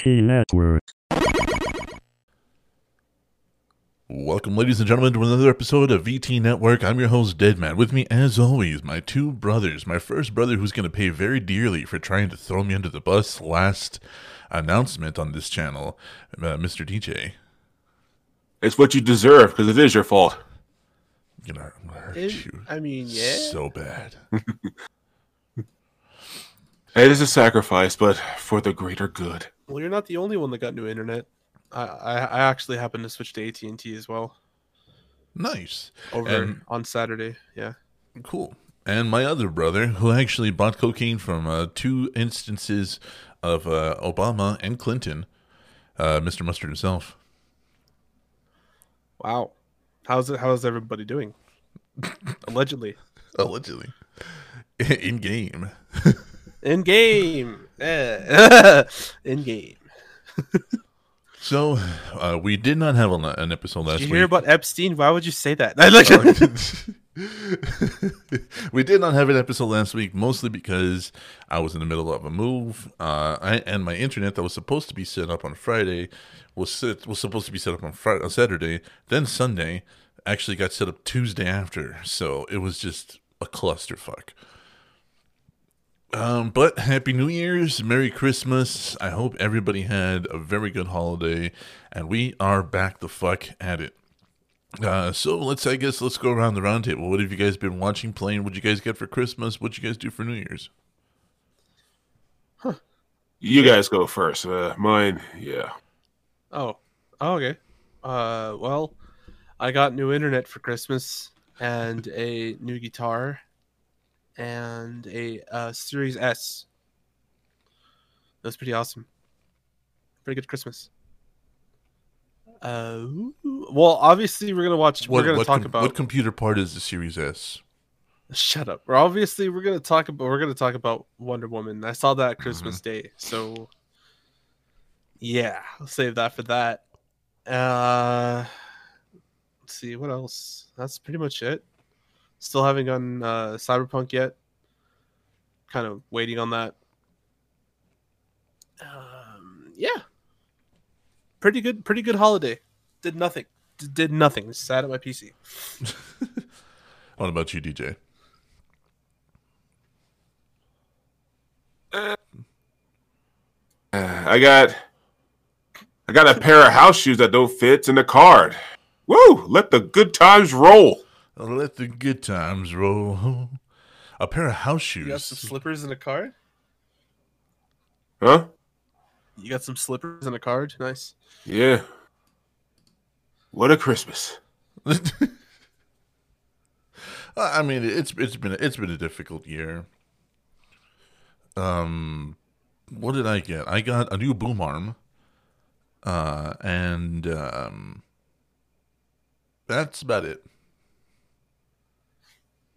VT Network. Welcome, ladies and gentlemen, to another episode of VT Network. I'm your host, Deadman. With me, as always, my two brothers. My first brother, who's going to pay very dearly for trying to throw me under the bus last announcement on this channel, uh, Mr. DJ. It's what you deserve because it is your fault. You know, I'm gonna hurt It- you I mean, yeah. so bad. It is a sacrifice, but for the greater good. Well, you're not the only one that got new internet. I I, I actually happened to switch to AT and T as well Nice. over And- on Saturday. Yeah. Cool. And my other brother, who actually bought cocaine from uh, two instances of uh, Obama and Clinton, uh, Mr. Mustard himself. Wow. How's it? How's everybody doing? Allegedly. Allegedly. In game. In game. In game. So, uh, we did not have an, an episode last Did you week. hear about Epstein? Why would you say that? I like we did not have an episode last week, mostly because I was in the middle of a move, uh, I, and my internet that was supposed to be set up on Friday was set, was supposed to be set up on Friday, on Saturday, then Sunday actually got set up Tuesday after, so it was just a clusterfuck. Um, but Happy New Year's, Merry Christmas. I hope everybody had a very good holiday, and we are back the fuck at it. Uh, so let's, I guess, let's go around the round table. What have you guys been watching, playing? What'd you guys get for Christmas? What'd you guys do for New Year's? Huh. You guys go first. Uh, mine, yeah. Oh. oh. Okay. Uh. Well, I got new internet for Christmas and a new guitar and a uh, Series S. That was pretty awesome. Pretty good Christmas. Uh. Well, obviously we're gonna watch. we're gonna talk com- about. what computer part is the Series S? Shut up. We're obviously we're gonna talk about we're gonna talk about Wonder Woman. I saw that Christmas Mm-hmm. Day, so yeah, I'll save that for that. Uh, let's see what else. That's pretty much it. Still haven't gotten uh, Cyberpunk yet. Kind of waiting on that. Um, yeah, pretty good. Pretty good holiday. Did nothing. D- did nothing. Sat at my PC. What about you, DJ? Uh, I got, I got a pair of house shoes that don't fit in the card. Woo! Let the good times roll. Let the good times roll. A pair of house shoes. You got some slippers in a card. Huh? You got some slippers in a card. Nice. Yeah. What a Christmas. I mean, it's it's been it's been a difficult year. Um, what did I get? I got a new boom arm. Uh, and um, that's about it.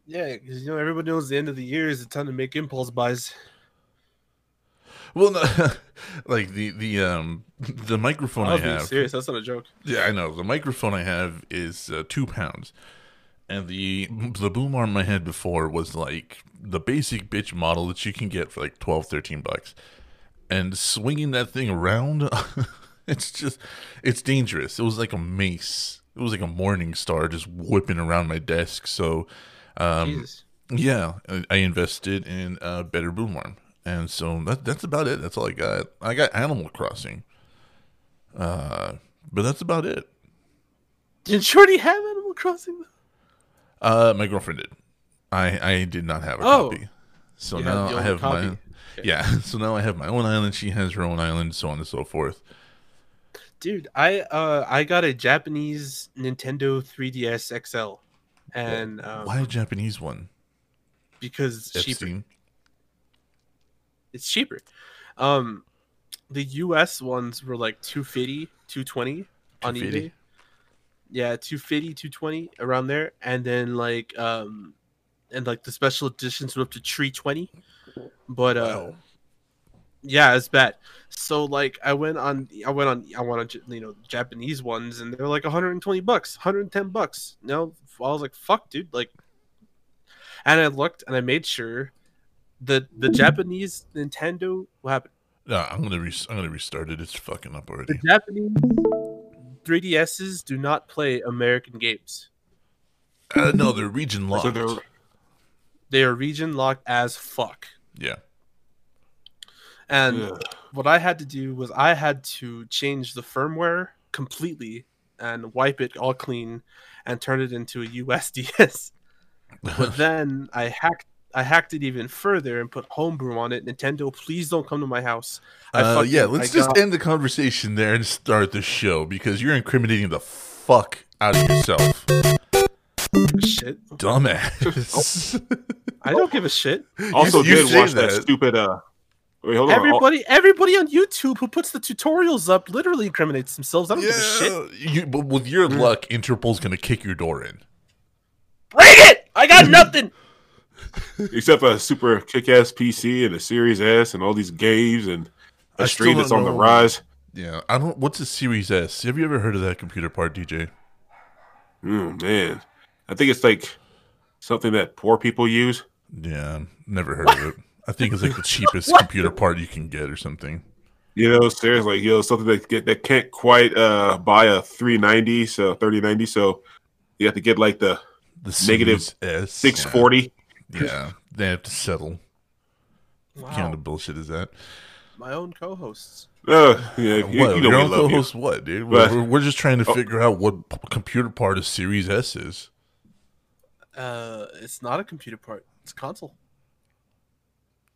Yeah, because you know everybody knows the end of the year is a time to make impulse buys. Well, no, like the the um the microphone I I have. serious. That's not a joke. Yeah, I know. The microphone I have is uh, two pounds, and the the boom arm I had before was like the basic bitch model that you can get for like 12, 13 bucks. And swinging that thing around, it's just it's dangerous. It was like a mace. It was like a morning star just whipping around my desk. So, um, yeah, I- I invested in a better boom arm, and so that that's about it. That's all I got. I got Animal Crossing, uh, but that's about it. Did Shorty have Animal Crossing? Uh, my girlfriend did. I I did not have a Oh. copy, so You now I have my. Okay. yeah. So now I have my own island. She has her own island, so on and so forth. Dude, I uh I got a Japanese Nintendo 3DS XL, and um, Why a Japanese one? because it's cheaper. Epstein. It's cheaper. Um, the US ones were like 250, 220 on 250? eBay. Yeah, 250, 220 around there, and then like um, and like the special editions were up to 320. But uh, Wow. yeah, it's bad. So like I went on, I went on, I went on, you know, Japanese ones, and they're like 120 bucks, 110 bucks. You know, I was like, fuck, dude, like. And I looked, and I made sure that the Japanese Nintendo. What happened? Yeah, I'm gonna re- I'm gonna restart it. It's fucking up already. The already. Japanese 3DSs do not play American games. Uh, no, they're region locked. So they're They are region locked as fuck. yeah. And Ugh. What I had to do was I had to change the firmware completely and wipe it all clean and turn it into a USDS. But then I hacked I hacked it even further and put homebrew on it. Nintendo, please don't come to my house. I Uh, yeah, let's I just got- end the conversation there and start the show because you're incriminating the fuck out of yourself, shit. dumbass. I don't give a shit. also you did watch that. that. stupid. uh Wait, hold on. Everybody, everybody on YouTube who puts the tutorials up literally incriminates themselves. I don't give a shit. you, but with your luck, Interpol's gonna kick your door in. Bring it! I got nothing. Except a super kick-ass PC and a Series S and all these games and I a still stream that's don't on the rise. Yeah, I don't. What's a Series S? Have you ever heard of that computer part, DJ? Mm, man, I think it's like something that poor people use. Yeah, never heard of it. I think it's like the cheapest computer part you can get or something. You know, seriously, like, you know, something that get that can't quite uh buy a 390, so 3090, so you have to get like the The Negative S, 640. Yeah, yeah, they have to settle. What kind of bullshit is that? My own co-hosts. Uh, yeah, you, what, you know your we own love you. co-host? What, dude? But- we're, we're just trying to Oh. figure out what computer part a Series S is. Uh, it's not a computer part. It's a console.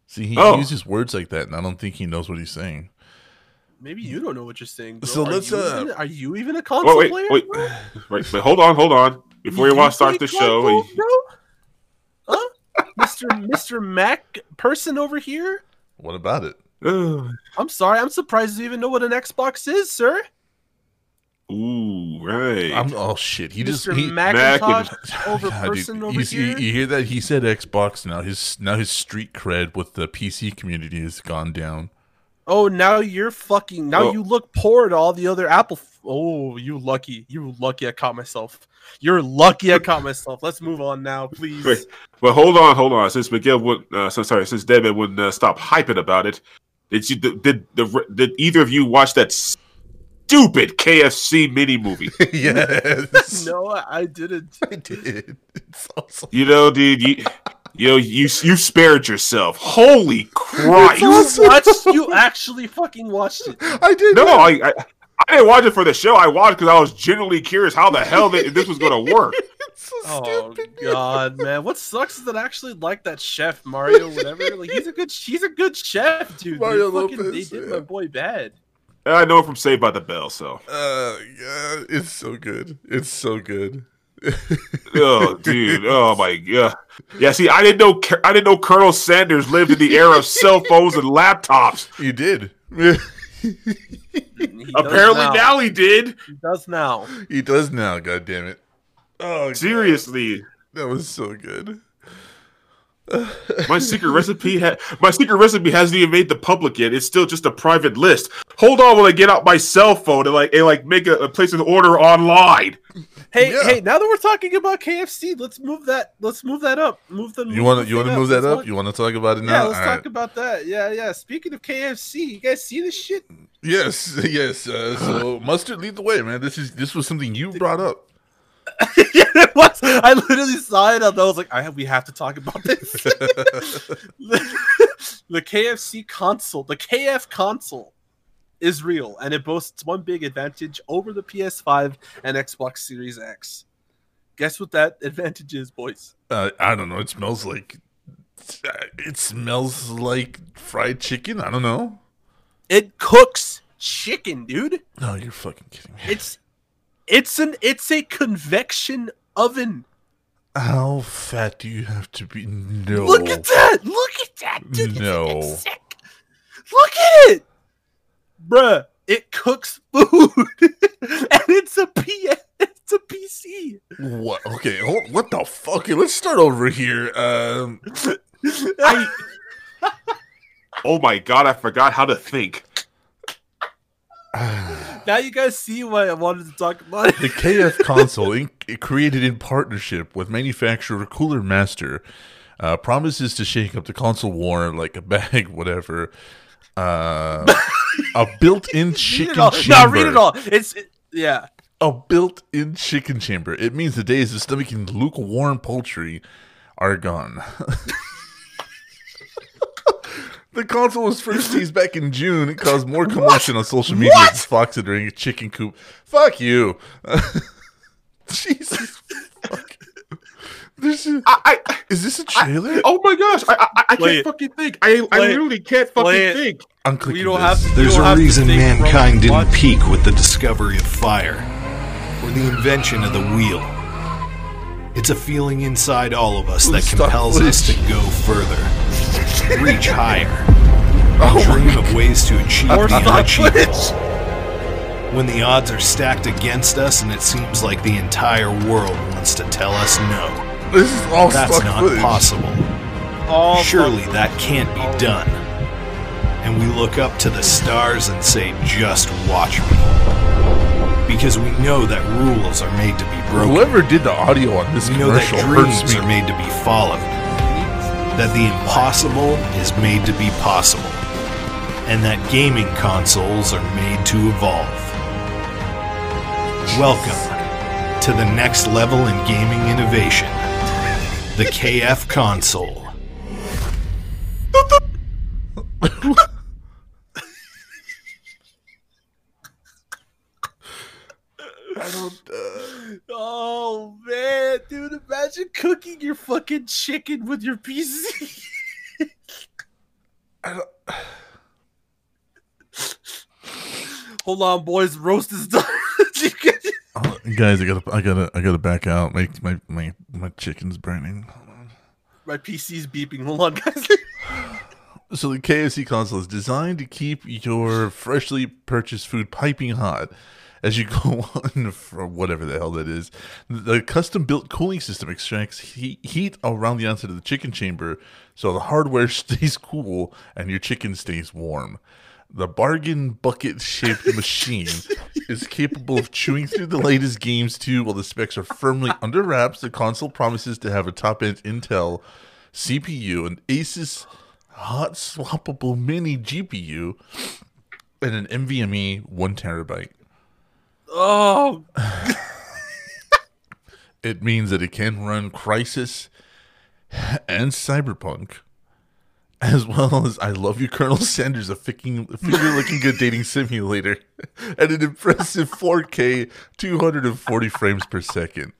See, he Oh. uses words like that, and I don't think he knows what he's saying. Maybe you don't know what you're saying. Bro. So are let's, You uh, even, are you even a console Oh, wait, player? wait, bro? wait, but hold on, hold on. Before you want to start the show, console, bro? Huh? Mister Mister Mac person over here. What about it? I'm sorry. I'm surprised you even know what an Xbox is, sir. Ooh, right. I'm, oh shit! He just he, Macintosh Oh, over God, dude, over you, see- here. you hear that? He said Xbox. Now his now his street cred with the PC community has gone down. Oh, now you're fucking. Now Oh. you look poor to all the other Apple. F- oh, you lucky. You lucky. I caught myself. You're lucky. I caught myself. Let's move on now, please. Wait, but hold on, hold on. Since Miguel would, uh, so sorry, since Devin wouldn't uh, stop hyping about it, did you did, did the did either of you watch that stupid KFC mini movie? yes, No, I didn't. I did. It's awesome. you know, dude, you you know you you spared yourself. Holy Christ! You watched. You actually fucking watched it. I did. No, I, I I didn't watch it for the show. I watched because I was genuinely curious how the hell they, this was going to work. It's so Oh stupid. god, man! What sucks is that I actually like that chef Mario, whatever. Like he's a good, he's a good chef, dude. Mario they, fucking, Lopez, they did yeah. my boy bad. I know from Saved by the Bell, so Uh, yeah, it's so good. It's so good. oh, dude, oh my god, yeah. See, I didn't know I didn't know Colonel Sanders lived in the era of cell phones and laptops. You did. Apparently now. now he did. he does now. he does now. God damn it. Oh, God. Seriously, that was so good. my secret recipe ha- my secret recipe hasn't even made the public yet. It's still just a private list. Hold on while I get out my cell phone and like and like make a, a place an order online. Hey, Yeah. hey! Now that we're talking about KFC, let's move that. Let's move that up. Move the. You want to you want to move that up? Let's You want to talk about it now? yeah, let's All talk right. about that. Yeah, yeah. Speaking of KFC, you guys see this shit? Yes, yes. Uh, so mustard, lead the way, man. This is this was something you brought up. it was. I literally saw it and I was like, I have, we have to talk about this. the KFC console, the KF console, is real, and it boasts one big advantage over the PS5 and Xbox Series X. Guess what that advantage is, boys? Uh, I don't know. It smells like it smells like fried chicken. I don't know. It cooks chicken, dude. No, you're fucking kidding me. It's it's an it's a convection oven. How fat do you have to be? No. Look at that! Look at that, dude! No. fucking sick. Look at it, bruh. It cooks food, and it's a P. It's a PC. What? Okay. Hold, what the fuck? Okay, let's start over here. Um. I Oh my god, I forgot how to think. now you guys see why I wanted to talk about The. KF console, in, created in partnership with manufacturer Cooler Master, uh, promises to shake up the console war like a bag, whatever. Uh, a built-in chicken it all. chamber. No, read it all. It's it, yeah. A built-in chicken chamber. It means the days of stomaching lukewarm poultry are gone. the console was first teased back in June. It caused more commotion on social media What? than Fox during a chicken coop. Fuck you. Jesus. Fuck. This is, I, I is this a trailer? oh my gosh, I I, I can't it. fucking think. I I Play literally can't fucking it. think. I'm clicking We don't this. have to. There's don't a have reason think, mankind didn't peak with the discovery of fire or the invention of the wheel. It's a feeling inside all of us that Stop compels us to go further, reach higher, Oh dream of ways to achieve Or the stop unachievable. footage. When the odds are stacked against us and it seems like the entire world wants to tell us no, This is all that's not footage. possible. All Surely that can't be done. And we look up to the stars and say, just watch me. Because we know that rules are made to be broken. Whoever did the audio on this We know that commercial hurts dreams me. are made to be followed. That the impossible is made to be possible. And that gaming consoles are made to evolve. Welcome to the next level in gaming innovation the KF console. I don't. Uh, Oh man, dude! Imagine cooking your fucking chicken with your PC. Hold on, boys. Roast is done. Oh, guys, I gotta, I gotta, I gotta back out. My, my, my, my chicken's burning. Hold on. My PC's beeping. Hold on, guys. So the KFC console is designed to keep your freshly purchased food piping hot as you go on for whatever the hell that is. The custom-built cooling system extracts heat, heat around the outside of the chicken chamber, so the hardware stays cool and your chicken stays warm. The bargain bucket-shaped machine is capable of chewing through the latest games too. While the specs are firmly under wraps, the console promises to have a top-end Intel CPU, an Asus hot swappable mini GPU, and an NVMe one terabyte. Oh, It means that it can run Crysis and Cyberpunk, as well as I Love You, Colonel Sanders, a finger lickin' good dating simulator, at an impressive 4K, 240 frames per second.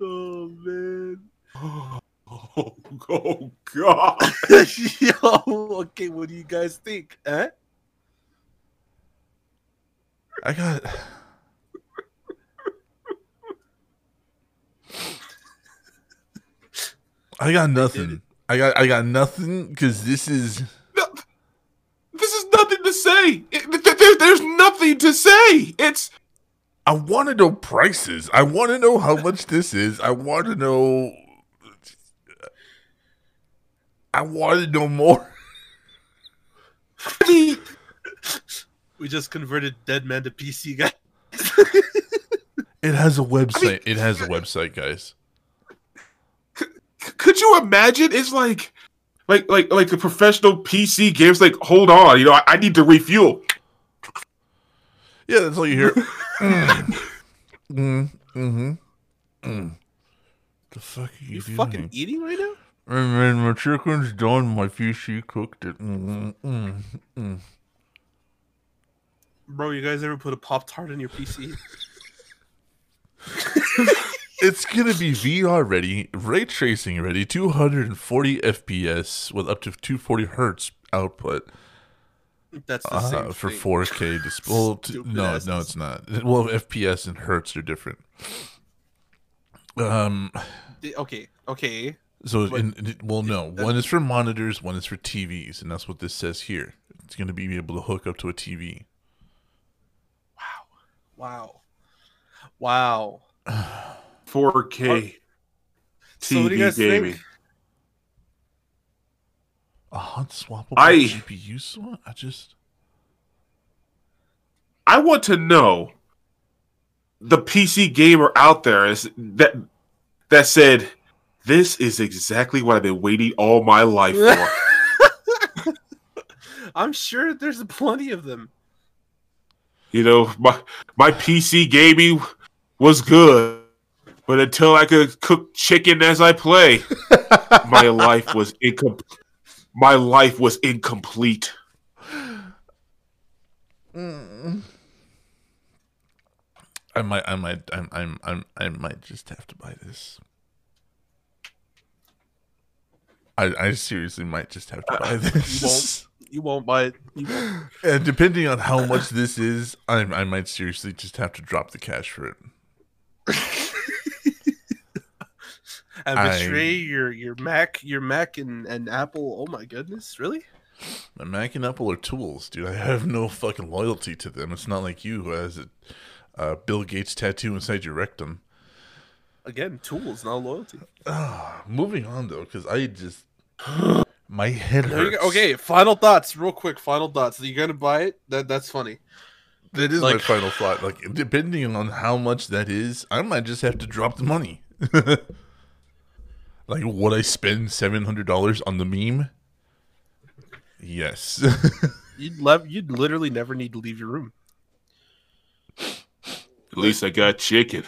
oh man. Oh, oh god. Yo, okay. What do you guys think? Eh? I got. I got nothing. I got I got nothing because this is No, this is nothing to say. It- there- there's nothing to say. It's I want to know prices. I want to know how much this is. I want to know. I want to know more. I mean, We just converted Dead Man to PC, guy. It has a website. it has a website, guys. could you imagine? It's like, like, like, like the professional PC games. Like, hold on, you know, I, I need to refuel. Yeah, that's all you hear. mm. Mm. Mm-hmm. Mm. The fuck are you, You doing? fucking eating right now? And then my chicken's done. My PC cooked it. Mm, mm, mm. Bro, you guys ever put a Pop Tart in your PC? It's gonna be VR ready, ray tracing ready, 240 FPS with up to 240 hertz output That's the uh, same for thing. 4K display. Well, t- no, asses. no, it's not. Well, FPS and hertz are different. Um. Okay, okay. So, But- in, in- well, no. One is for monitors, one is for TVs, and that's what this says here. It's going to be able to hook up to a TV. Wow. Wow. 4K So what do you TV guys gaming. think? A hot swappable I- GPU slot? I just I want to know the PC gamer out there is that that said this is exactly what I've been waiting all my life for. I'm sure there's plenty of them. You know, my my PC gaming was good, but until I could cook chicken as I play, my life was incomplete. My life was incomplete. I might, I might, I'm, I'm, I'm, I might just have to buy this. I, I seriously might just have to buy this. You won't. Buy it. Won't. And depending on how much this is, I, I might seriously just have to drop the cash for it. And I- betray your your Mac, your Mac and, and Apple. Oh my goodness, really? My Mac and Apple are tools, dude. I have no fucking loyalty to them. It's not like you who has a uh, Bill Gates tattoo inside your rectum. Again, tools, not loyalty. Moving on though, because I just my head There hurts. Okay, final thoughts, real quick. Final thoughts. Are you gonna buy it? That that's funny. that is my final thought. Like, depending on how much that is, I might just have to drop the money. like, would I spend seven hundred dollars on the meme? Yes. You'd lev- You'd literally never need to leave your room. At least I got chicken.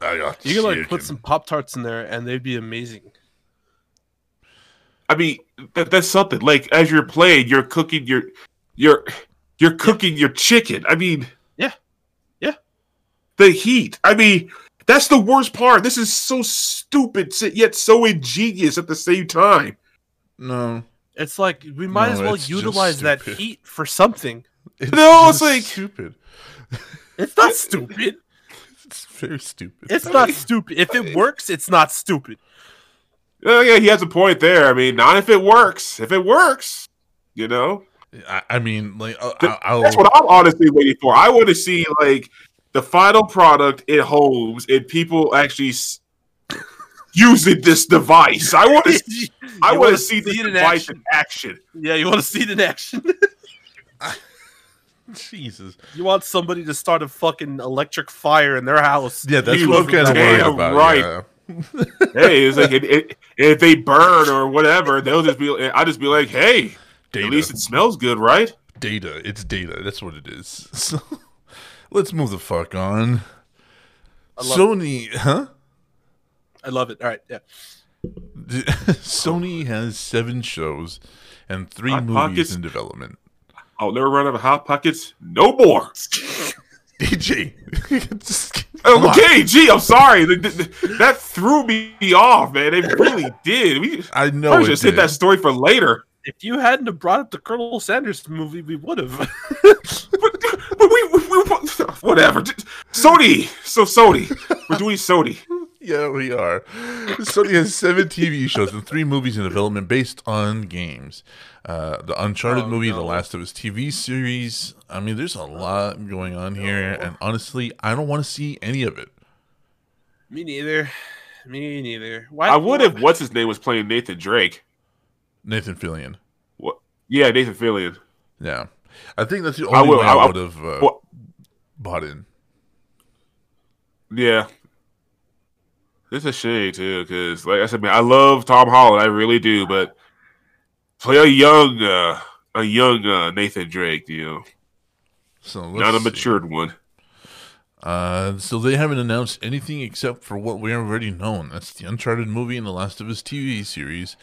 I got You could like chicken. put some Pop Tarts in there, and they'd be amazing. I mean, that, that's something. Like as you're playing, you're cooking your, you're, you're cooking your chicken. I mean, Yeah. Yeah. The heat. I mean, that's the worst part. This is so stupid, yet so ingenious at the same time. No. It's like we might No, as well utilize that heat for something. It's No, it's like- stupid. It's not stupid. It's very stupid. It's not stupid. If it works, it's not stupid. Oh yeah, he has a point there. I mean, not if it works. If it works, you know, I, I mean, like, uh, Th- I, I'll, that's what I'm honestly waiting for. I want to see like the final product in homes and people actually s- using this device. I want to. I want wanna to see the it in device action. in action. Yeah, you want to see it in action. Jesus. you want somebody to start a fucking electric fire in their house. Yeah, that's You what I'm look kind of worried about. right. yeah. Hey, it's like it, it, if they burn or whatever, they'll just be. I'll just be like, hey, Data. at least it smells good, right? data. It's data. That's what it is. So, let's move the fuck on. I love Sony, huh? I love it. All right, yeah. Sony has seven shows and three Hot movies Pockets. in development. I'll never run out of hot pockets. No more. DJ, Just- come. Okay, gee, I'm sorry. Th- th- th- That threw me off, man. It really did. We I know I just hit that story for later. If you hadn't have brought up the Colonel Sanders movie, we would have. But, but we, we, we, whatever. Sony. So Sony. We're doing Sony. Yeah, we are. Sony has seven TV shows and three movies in development based on games. Uh, the Uncharted Oh, movie, no. The Last of Us TV series. I mean, there's a lot going on here, and honestly, I don't want to see any of it. Me neither. Me neither. Why? I would if what's his name was playing Nathan Drake. Nathan Fillion. What? Yeah, Nathan Fillion. Yeah, I think that's the I only will- way I- I, I- would have uh, What? bought in. Yeah. It's a shame too, because like I said, man, I love Tom Holland, I really do, but play a young, uh, a young uh, Nathan Drake, you know, So not a see. matured one. Uh, so they haven't announced anything except for what we already known. That's the Uncharted movie and the Last of Us TV series.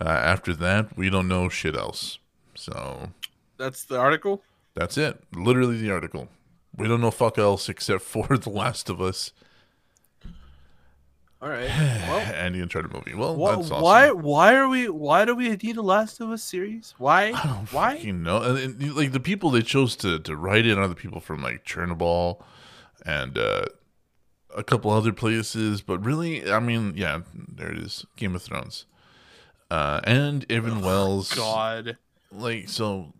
Uh, after that, we don't know shit else. So That's the article. that's it. Literally the article. We don't know fuck else except for the Last of Us All right. Well, and the Uncharted movie. Well, wh- that's awesome. why? Why are we? Why do we need a Last of Us series? Why? I don't Why? fucking know. And, and, like the people they chose to to write it are the people from like Chernobyl and uh, a couple other places. But really, I mean, yeah, there it is, Game of Thrones, uh, and Evan Wells. God. like so.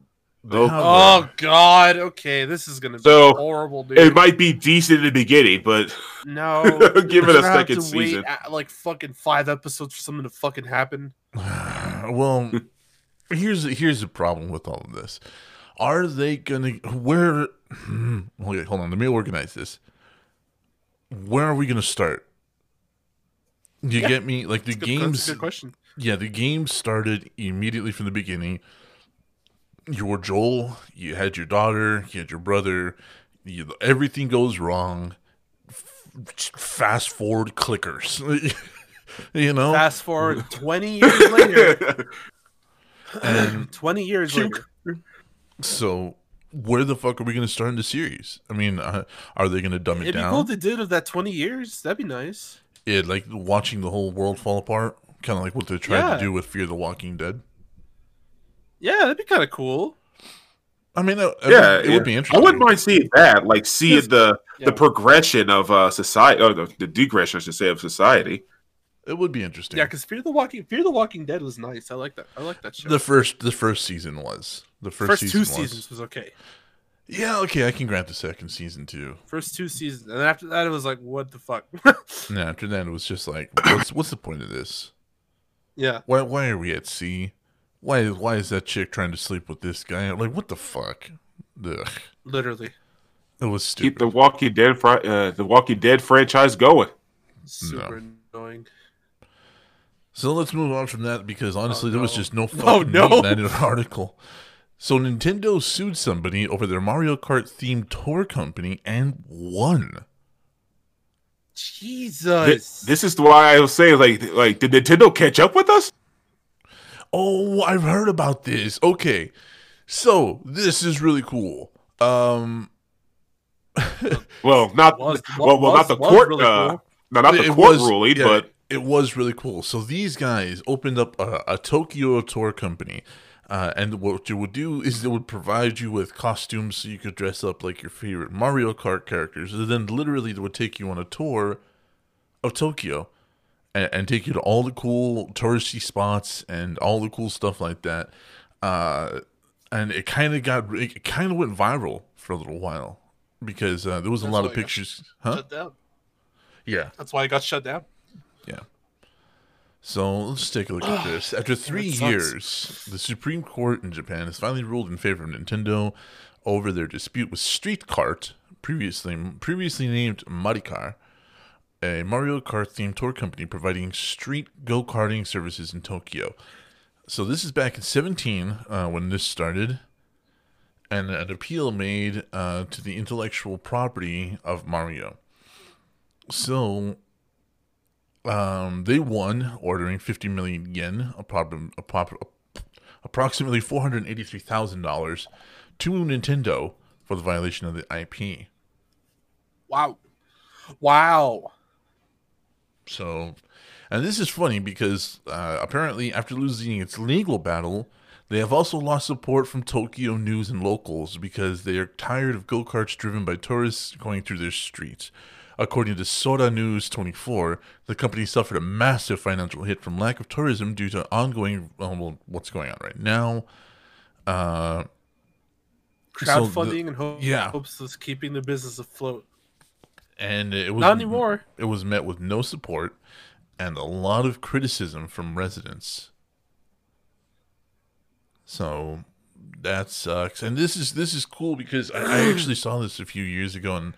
Oh, Oh God. Okay, this is gonna be So, horrible, dude. It might be decent in the beginning, but no. give it a second season. uh, like fucking five episodes for something to fucking happen. well, here's here's the problem with all of this. Are they gonna where? Okay, hold on. Let me organize this. Where are we gonna start? You Yeah. get me? Like the That's a good- that's games, a good question. yeah, the game started immediately from the beginning. You were Joel. You had your daughter. You had your brother. You, everything goes wrong. F- fast forward clickers. you know, Fast forward 20 years later. and 20 years later. so where the fuck are we going to start in the series? I mean, uh, are they going to dumb it It'd be down? cool if they did of that 20 years. That'd be nice. it like watching the whole world fall apart, kind of like what they tried Yeah. to do with Fear the Walking Dead. Yeah, that'd be kind of cool. I mean, yeah, it, would be interesting. I wouldn't mind seeing that, like seeing the Yeah. the progression of uh society, or the, the degression, I should say, of society. It would be interesting. Yeah, because Fear the Walking Fear the Walking Dead was nice. I like that. I like that show. the first the first season was the first, first season two was. seasons was okay. Yeah, okay, I can grant the second season too. First two seasons, and then after that, it was like, what the fuck? And after that, it was just like, what's what's the point of this? yeah, Why why are we at sea? Why why is that chick trying to sleep with this guy? Like, what the fuck? Ugh. literally It was stupid. Keep stupid. the Walking Dead, fri- uh, the Walking Dead franchise going. super annoying. So let's move on from that because honestly, there was just no Oh, fucking no. meat in that article. So Nintendo sued somebody over their Mario Kart themed tour company and won. Jesus, This, this is why I was saying, like, like did Nintendo catch up with us? Oh, I've heard about this. Okay. So, this is really cool. Um Well, not Was- well, well, was- not the court, really uh, cool. no, not the it court was- ruling, yeah, but it was really cool. So these guys opened up a, a Tokyo tour company, uh, and what you would do is they would provide you with costumes so you could dress up like your favorite Mario Kart characters, and then literally they would take you on a tour of Tokyo, and, and take you to all the cool touristy spots and all the cool stuff like that. Uh, and it kind of got it kind of went viral for a little while because uh, there was a That's lot of pictures, huh? shut down. Yeah. That's why it got shut down. Yeah. So let's take a look at this. After three years, the Supreme Court in Japan has finally ruled in favor of Nintendo over their dispute with Street Kart, previously previously named MariCar, a Mario Kart themed tour company providing street go karting services in Tokyo. So this is back in 17 uh, when this started, and an appeal made uh, to the intellectual property of Mario. So um, they won, ordering 50 million yen, appro- appro- approximately $483,000, to Nintendo for the violation of the IP. Wow, wow. So, and this is funny because uh, apparently, after losing its legal battle, they have also lost support from Tokyo news and locals because they are tired of go karts driven by tourists going through their streets. According to Sora News 24, the company suffered a massive financial hit from lack of tourism due to ongoing, uh, well, what's going on right now. Uh, so the- Crowdfunding and hope, yeah. hopes is keeping the business afloat. And it was Not anymore. It was met with no support and a lot of criticism from residents. So that sucks. And this is this is cool because I, I actually saw this a few years ago, and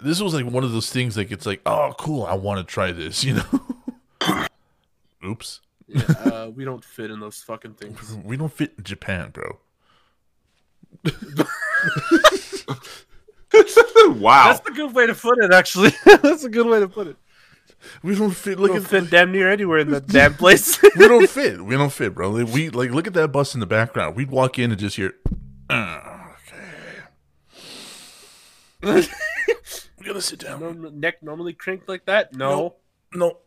this was like one of those things like it's like, oh, cool, I want to try this, you know. Oops, Yeah, uh, we don't fit in those fucking things. we don't fit in Japan, bro. wow. That's a good way to put it. Actually, that's a good way to put it. We don't fit. We Look don't at fit damn near anywhere in that damn place. we don't fit. We don't fit, bro. Like, we like look at that bus in the background. We'd walk in and just hear. "Ah, okay. we gotta sit down. Neck normally cranked like that. No. No,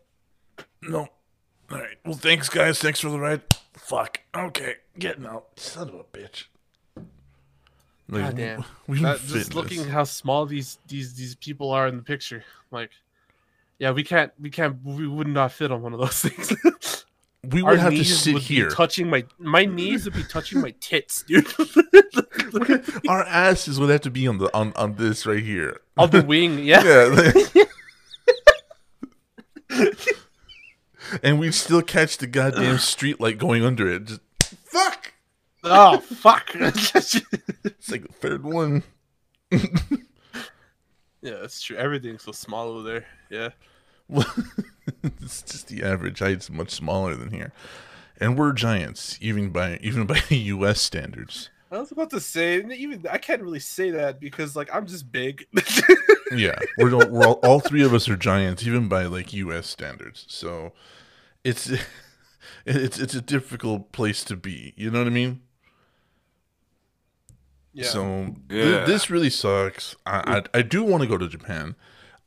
no. All right. Well, thanks, guys. Thanks for the ride. Fuck. Okay, getting out. Son of a bitch. Like, God damn. We don't That- just in looking this. how small these these these people are in the picture, like, yeah, we can't we can't we would not fit on one of those things. We Our would have to sit would here. Be touching my my knees would be touching my tits, dude. Look at Our asses would have to be on the on on this right here. on the wing, yeah. Yeah. and we'd still catch the goddamn street light going under it. Just fuck. Oh fuck. It's like the third one. yeah, that's true. Everything's so small over there. Yeah. it's just the average height's much smaller than here. and we're giants even by even by U.S. standards. I was about to say, even I can't really say that because like I'm just big. Yeah, we're all, we're all, all three of us are giants even by like U.S. standards. So it's it's it's a difficult place to be. You know what I mean? Yeah. So thi- Yeah. this really sucks. I I, I do want to go to Japan.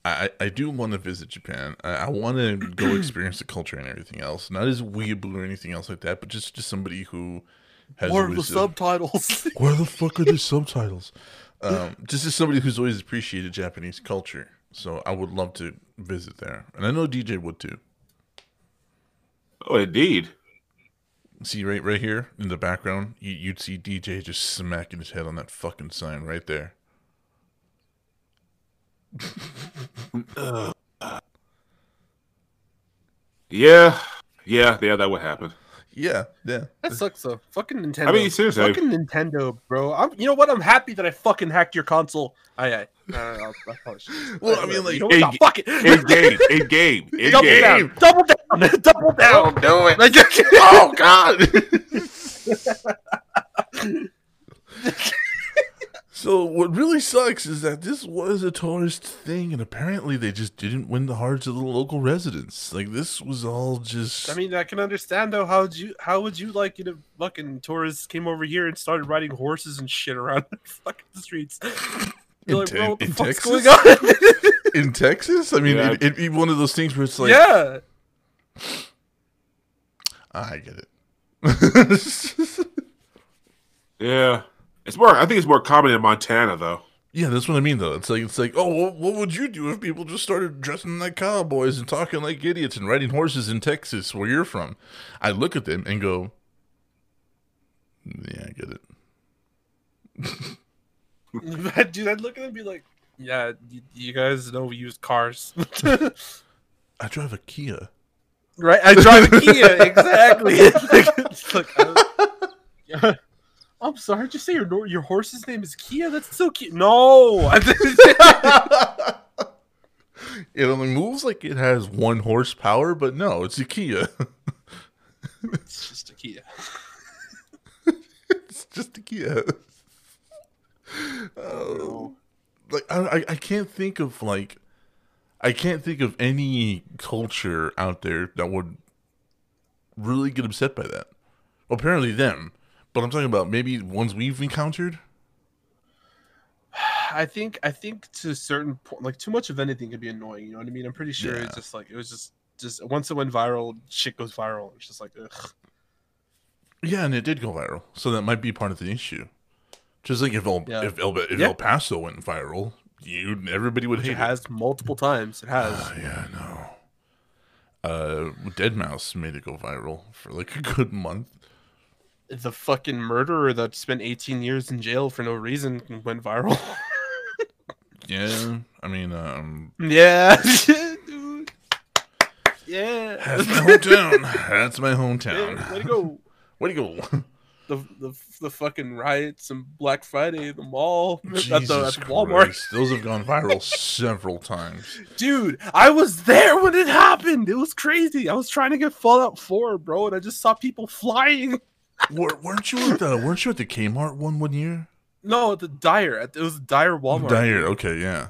I, I do want to visit Japan. I, I want to go experience the culture and everything else. Not as weeaboo or anything else like that, but just just somebody who has More of the subtitles. Where the fuck are the subtitles? Um, just as somebody who's always appreciated Japanese culture, so I would love to visit there, and I know DJ would too. Oh, indeed. See right right here in the background, you, you'd see DJ just smacking his head on that fucking sign right there. Yeah, yeah, yeah. That would happen. Yeah, yeah. that sucks though. Fucking Nintendo. I mean, seriously. Fucking Nintendo, bro. I'm, you know what? I'm happy that I fucking hacked your console. I, I, no, no, no, I probably should- Well, I mean, like, you know in- No, fuck it. In game, in game, in double game. down, double down, double down. do it. Like, Oh God. So what really sucks is that this was a tourist thing, and apparently they just didn't win the hearts of the local residents. Like this was all just. I mean, I can understand though. How would you? How would you like it if fucking tourists came over here and started riding horses and shit around the fucking streets? You're like, Te- what the in fuck's Texas? going on? in Texas, I mean, Yeah. it, it'd be one of those things where it's like, yeah, I get it. Yeah, it's more. I think it's more common in Montana, though. yeah, that's what I mean, though. It's like, it's like, oh, what, what would you do if people just started dressing like cowboys and talking like idiots and riding horses in Texas, where you're from? I look at them and go, yeah, I get it. dude, I'd look at them and be like, "Yeah, you, you guys know we use cars, I drive a Kia. right? I drive a Kia, exactly." It's like, I- I'm sorry, just say your your horse's name is Kia. That's so cute. No, It only moves like it has one horsepower, but no, it's a Kia. it's just a Kia. it's just a Kia. Oh, like I, I, I can't think of like, I can't think of any culture out there that would really get upset by that. Apparently them, but I'm talking about maybe ones we've encountered. I think I think to a certain point, like too much of anything can be annoying. You know what I mean? I'm pretty sure Yeah. it's just like it was just just once it went viral, shit goes viral. It's just like ugh. Yeah, and it did go viral, so that might be part of the issue. Just like if El Yeah. if El if Yeah. El Paso went viral, you everybody would Which hate it has multiple times. It has. Oh, yeah, no. Uh, Dead Mouse made it go viral for like a good month. The fucking murderer that spent 18 years in jail for no reason went viral. Yeah, I mean, um, yeah, dude. Yeah. that's my hometown. That's my Yeah, hometown. Way to go. Way to go. The, the the fucking riots and Black Friday at the mall at the, Jesus at the Walmart. Christ. Those have gone viral several times. Dude, I was there when it happened. It was crazy. I was trying to get Fallout 4, bro, and I just saw people flying. Wer- weren't you at the Weren't you at the Kmart one one year? No, at the Dyer. At, it was Dyer Walmart. Dyer. Okay, yeah.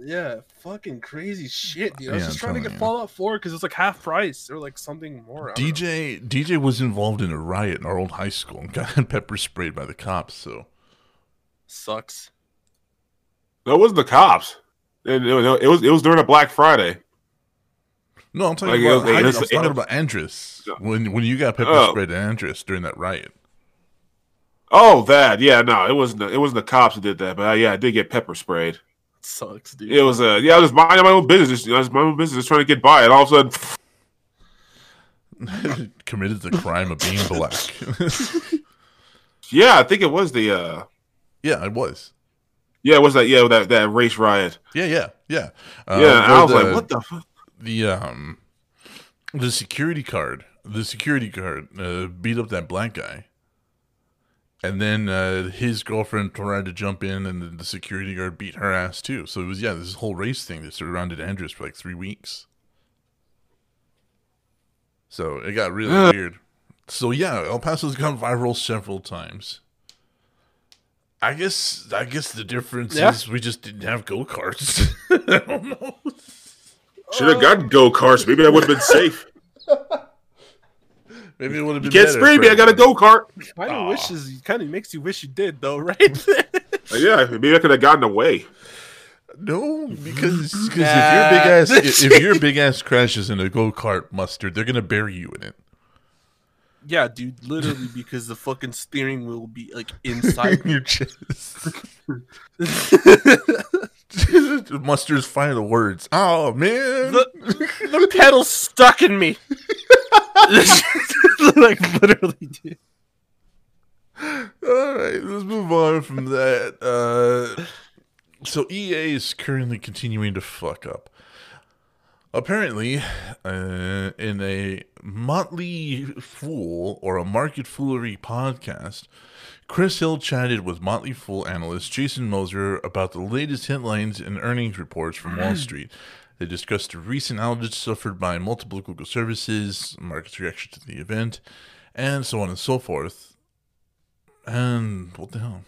Yeah, fucking crazy shit, dude. I was Yeah, just I'm trying to get you. Fallout 4 because it was like half price or like something more. I don't know. DJ DJ was involved in a riot in our old high school and got pepper sprayed by the cops. So sucks. No, it wasn't the cops. It, it it was it was during a Black Friday. No, I'm talking Like, about was- it I was- was talking it- about Andrus when when you got pepper Oh. sprayed at Andrus during that riot. Oh, that yeah, no, it wasn't. The, it wasn't the cops who did that, but uh, yeah, I did get pepper sprayed. sucks, dude. It was uh, yeah, I was minding my own business. Just, you know, I was my own business, just trying to get by, and all of a sudden, Committed the crime of being black. yeah, I think it was the uh, yeah, it was. yeah, it was that yeah that that race riot. Yeah, yeah, yeah. Uh, yeah, and I was the, like, what the fuck? The um the security card the security guard uh, beat up that black guy and then uh, his girlfriend tried to jump in and then the security guard beat her ass too so it was yeah this whole race thing that surrounded andrews for like three weeks so it got really Ugh. weird So yeah, El Paso's gone viral several times. I guess I guess the difference Yeah. is we just didn't have go karts. I don't know. Should have gotten go karts. Maybe I would have been safe. Maybe it would have You been. can't better spray me. I got a go kart. Kind Aw. of wishes, kind of makes you wish you did though, right? Uh, yeah, maybe I could have gotten away. No, because because Nah. if your big ass if, if your big ass crashes in a go kart mustard, they're gonna bury you in it. yeah, dude, literally because the fucking steering wheel will be like inside. your chest. Mustard's final words. Oh man. the, the pedal's stuck in me. like literally, dude. All right, let's move on from that. Uh, so EA is currently continuing to fuck up. Apparently, uh, in a Motley Fool or a Market Foolery podcast, Chris Hill chatted with Motley Fool analyst Jason Moser about the latest headlines and earnings reports from Wall Street. They discussed the recent outage suffered by multiple Google services, market's reaction to the event, and so on and so forth. And what the hell?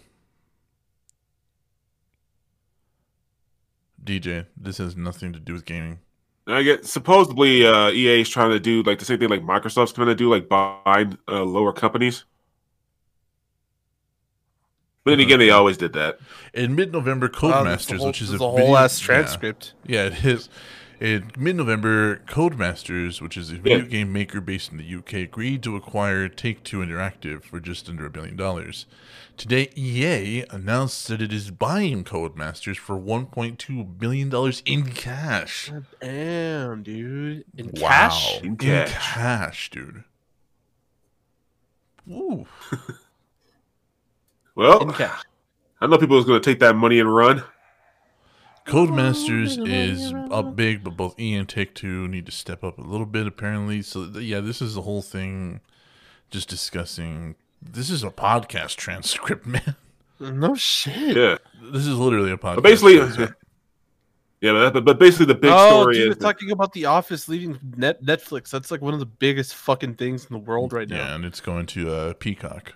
DJ, this has nothing to do with gaming. I get supposedly uh, EA is trying to do like the same thing like Microsoft's trying to do, like buy uh, lower companies. But then again, they always did that. In mid-November, Wow, there's Codemasters, uh, a whole, which is a, a whole video- ass transcript. Yeah, it is. In mid-November, Codemasters, which is a video Yeah. game maker based in the UK, agreed to acquire Take-Two Interactive for just under a billion dollars. Today, EA announced that it is buying Codemasters for 1.2 billion dollars in cash. Damn, dude. In wow, cash? In in cash. cash, dude. Ooh. Well, In cash. I know people was going to take that money and run. Codemasters is up big, but both E and Take Two need to step up a little bit, apparently. So, yeah, this is the whole thing just discussing. This is a podcast transcript, man. No shit. Yeah, This is literally a podcast. but basically, transcript. yeah, but, but, but basically the big oh, story dude, is it's talking about The Office leaving net Netflix. That's like one of the biggest fucking things in the world right now. yeah, and it's going to uh, Peacock.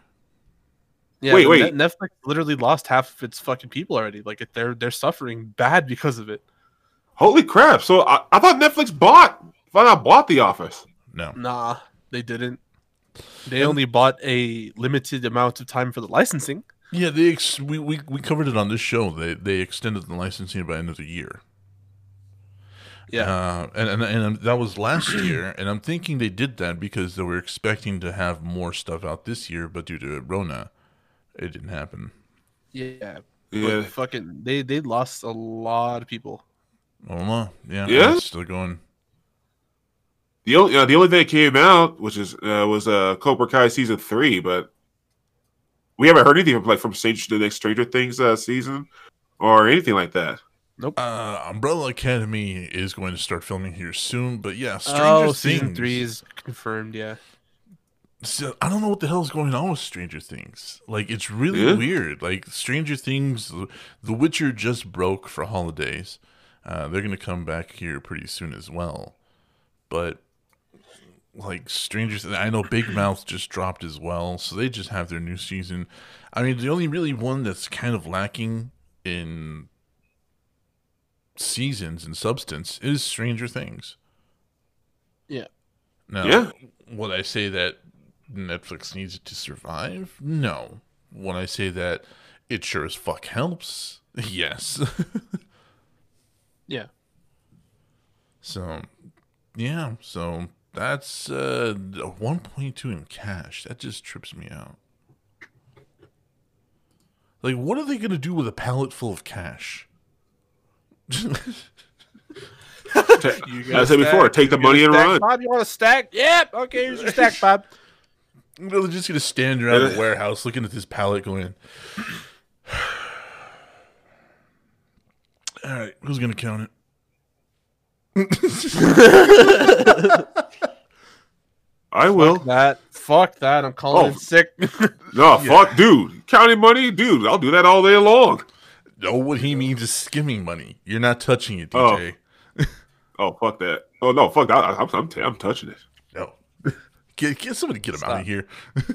Yeah, Wait, wait. Netflix literally lost half of its fucking people already. Like they're they're suffering bad because of it. holy crap. So I, I thought Netflix bought, thought I bought The Office. No, Nah, they didn't. They only bought a limited amount of time for the licensing. yeah, they ex- we, we we covered it on this show. They they extended the licensing by another year. Yeah. Uh, and, and and that was last year, and I'm thinking they did that because they were expecting to have more stuff out this year, but due to Rona, it didn't happen. yeah. Yeah. But fucking they they lost a lot of people. Oh no, yeah, Yeah? it's still going. The only uh, the only thing that came out, which is uh, was uh, Cobra Kai season three, but we haven't heard anything from like from Stranger the next Stranger Things uh, season or anything like that. Nope. Uh, Umbrella Academy is going to start filming here soon, but yeah, Stranger oh, Things. season three is confirmed. Yeah. So, I don't know what the hell is going on with Stranger Things. Like, it's really Yeah? weird. Like, Stranger Things, The Witcher just broke for holidays. Uh, they're going to come back here pretty soon as well. But, like, Stranger Things, I know Big Mouth just dropped as well, so they just have their new season. I mean, the only really one that's kind of lacking in seasons and substance is Stranger Things. Yeah. Now, Yeah. would I say that Netflix needs it to survive? No. When I say that it sure as fuck helps, yes. Yeah. so, yeah. So that's uh, 1.2 in cash. That just trips me out. Like, what are they gonna do with a pallet full of cash? Ta- I said before, take the money and run. Bob, you want a stack? Yep. Okay, here's your stack, Bob. They're just gonna stand around the warehouse looking at this pallet going. All right, who's gonna count it? I will. That fuck that. I'm calling Oh. in sick. No, fuck, dude. Counting money, dude. I'll do that all day long. No, what he means is skimming money. You're not touching it, Oh. DJ. Oh, fuck that. Oh no, fuck that. I- I'm, I'm, I'm touching it. No, Get, get somebody get him out of here.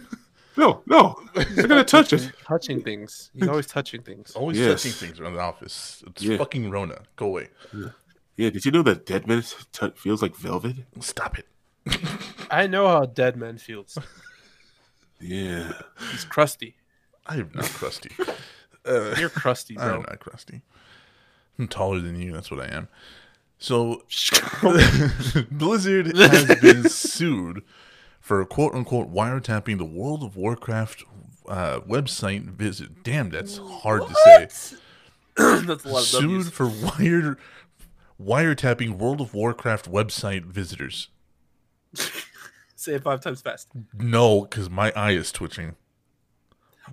No, no, they're gonna touch it. touching things. He's always touching things. Always Yes. touching things around the office. It's Yeah. fucking Rona. Go away. Yeah, did you know that dead man t- feels like velvet? Stop it. I know how dead man feels. Yeah. He's crusty. I am not crusty. Uh, You're crusty, bro. I am bro. not crusty. I'm taller than you. That's what I am. So, Blizzard has been sued for quote unquote wiretapping the World of Warcraft uh, website visit. Damn, that's hard to say. That's a lot of Sued W's. for wire wiretapping World of Warcraft website visitors. Say it five times fast. No, because my eye is twitching.